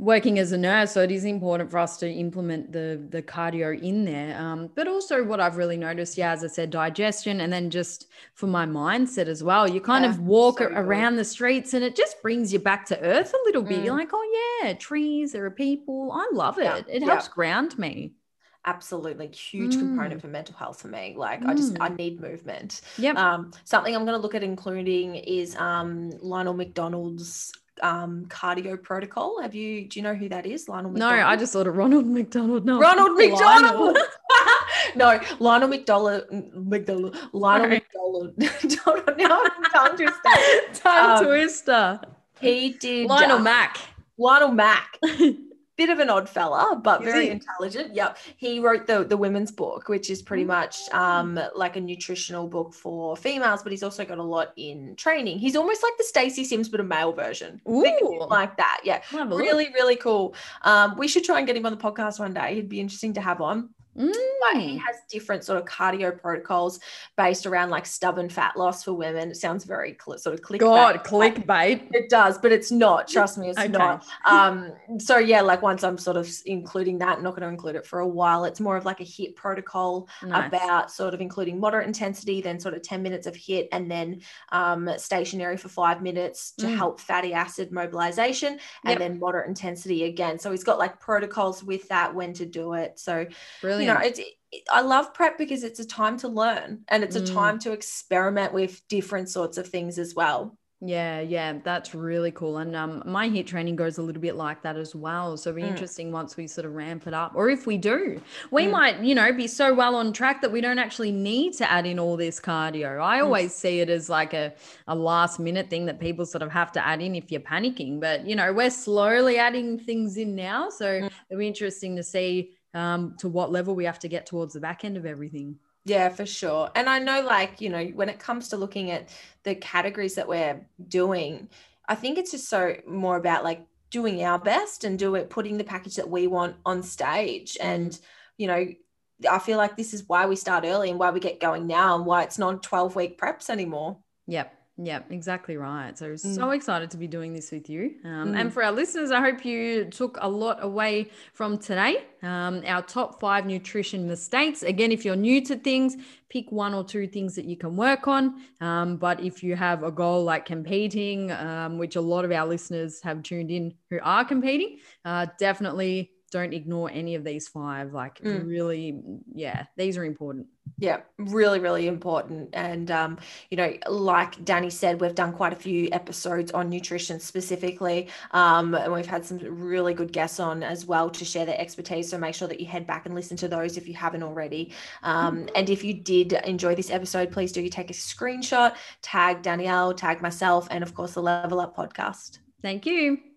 Speaker 2: working as a nurse. So it is important for us to implement the the cardio in there. Um, but also, what I've really noticed, yeah, as I said, digestion, and then just for my mindset as well. You kind
Speaker 3: Yeah,
Speaker 2: of walk
Speaker 3: so
Speaker 2: around the streets, and it just brings you back to earth a little bit. You're
Speaker 3: Mm.
Speaker 2: like, oh yeah, trees. There are people. I love it.
Speaker 3: Yeah,
Speaker 2: It
Speaker 3: yeah.
Speaker 2: helps ground me.
Speaker 3: Absolutely huge
Speaker 2: Mm.
Speaker 3: component for mental health for me. Like I just
Speaker 2: Mm.
Speaker 3: I need movement.
Speaker 2: Yep.
Speaker 3: Um, something I'm going to look at including is um, Lionel McDonald's um, cardio protocol. Have you? Do you know who that is? Lionel.
Speaker 2: no, I just thought of Ronald McDonald. No,
Speaker 3: Ronald *laughs*
Speaker 2: Lionel.
Speaker 3: McDonald. *laughs* no, Lionel McDonald. McDonald. Lionel. McDonald. *laughs* now tongue twisted.
Speaker 2: Tongue
Speaker 3: Um,
Speaker 2: twister.
Speaker 3: He did
Speaker 2: Lionel
Speaker 3: uh,
Speaker 2: Mack.
Speaker 3: Lionel Mack. Bit of an odd fella, but
Speaker 2: Is
Speaker 3: very
Speaker 2: he?
Speaker 3: intelligent. Yep. He wrote the the women's book, which is pretty much um like a nutritional book for females, but he's also got a lot in training. He's almost like the Stacy Sims, but a male version. Think of him
Speaker 2: Ooh.
Speaker 3: like that. Yeah.
Speaker 2: I'll have a look.
Speaker 3: Really, really cool. Um, we should try and get him on the podcast one day. He'd be interesting to have on. But he
Speaker 2: Mm.
Speaker 3: has different sort of cardio protocols based around like stubborn fat loss for women. It sounds very cl- sort of clickbait.
Speaker 2: God, clickbait.
Speaker 3: It does, but it's not. Trust me, it's
Speaker 2: Okay.
Speaker 3: not. Um, so yeah, like once I'm sort of including that, not going to include it for a while. It's more of like a HIIT protocol
Speaker 2: Nice.
Speaker 3: about sort of including moderate intensity, then sort of 10 minutes of HIIT, and then um, stationary for five minutes to
Speaker 2: Mm.
Speaker 3: help fatty acid mobilization, and
Speaker 2: Yep.
Speaker 3: then moderate intensity again. So he's got like protocols with that, when to do it. So
Speaker 2: Brilliant.
Speaker 3: you know, it's it- I love prep because it's a time to learn and it's a
Speaker 2: Mm.
Speaker 3: time to experiment with different sorts of things as well.
Speaker 2: Yeah, yeah, that's really cool. And um, my HIIT training goes a little bit like that as well. So it'll be
Speaker 3: Mm.
Speaker 2: interesting once we sort of ramp it up, or if we do, we
Speaker 3: Mm.
Speaker 2: might, you know, be so well on track that we don't actually need to add in all this cardio. I
Speaker 3: Mm.
Speaker 2: always see it as like a, a last minute thing that people sort of have to add in if you're panicking. But you know, we're slowly adding things in now, so
Speaker 3: Mm.
Speaker 2: it'll be interesting to see um, to what level we have to get towards the back end of everything.
Speaker 3: Yeah, for sure. And I know, like, you know, when it comes to looking at the categories that we're doing, I think it's just so more about like doing our best and do it, putting the package that we want on stage. And, you know, I feel like this is why we start early and why we get going now and why it's not 12 week preps anymore.
Speaker 2: Yep. Yeah, exactly right. So,
Speaker 3: Mm.
Speaker 2: so excited to be doing this with you. Um, And for our listeners, I hope you took a lot away from today. Um, our top five nutrition mistakes. Again, if you're new to things, pick one or two things that you can work on. Um, but if you have a goal like competing, um, which a lot of our listeners have tuned in who are competing, uh, definitely don't ignore any of these five. Like,
Speaker 3: Mm.
Speaker 2: really, yeah, these are important.
Speaker 3: Yeah, really, really important. And, um, you know, like Danny said, we've done quite a few episodes on nutrition specifically. Um, and we've had some really good guests on as well to share their expertise. So make sure that you head back and listen to those if you haven't already. Um, and if you did enjoy this episode, please do take a screenshot, tag Danielle, tag myself, and of course, the Level Up podcast.
Speaker 2: Thank you.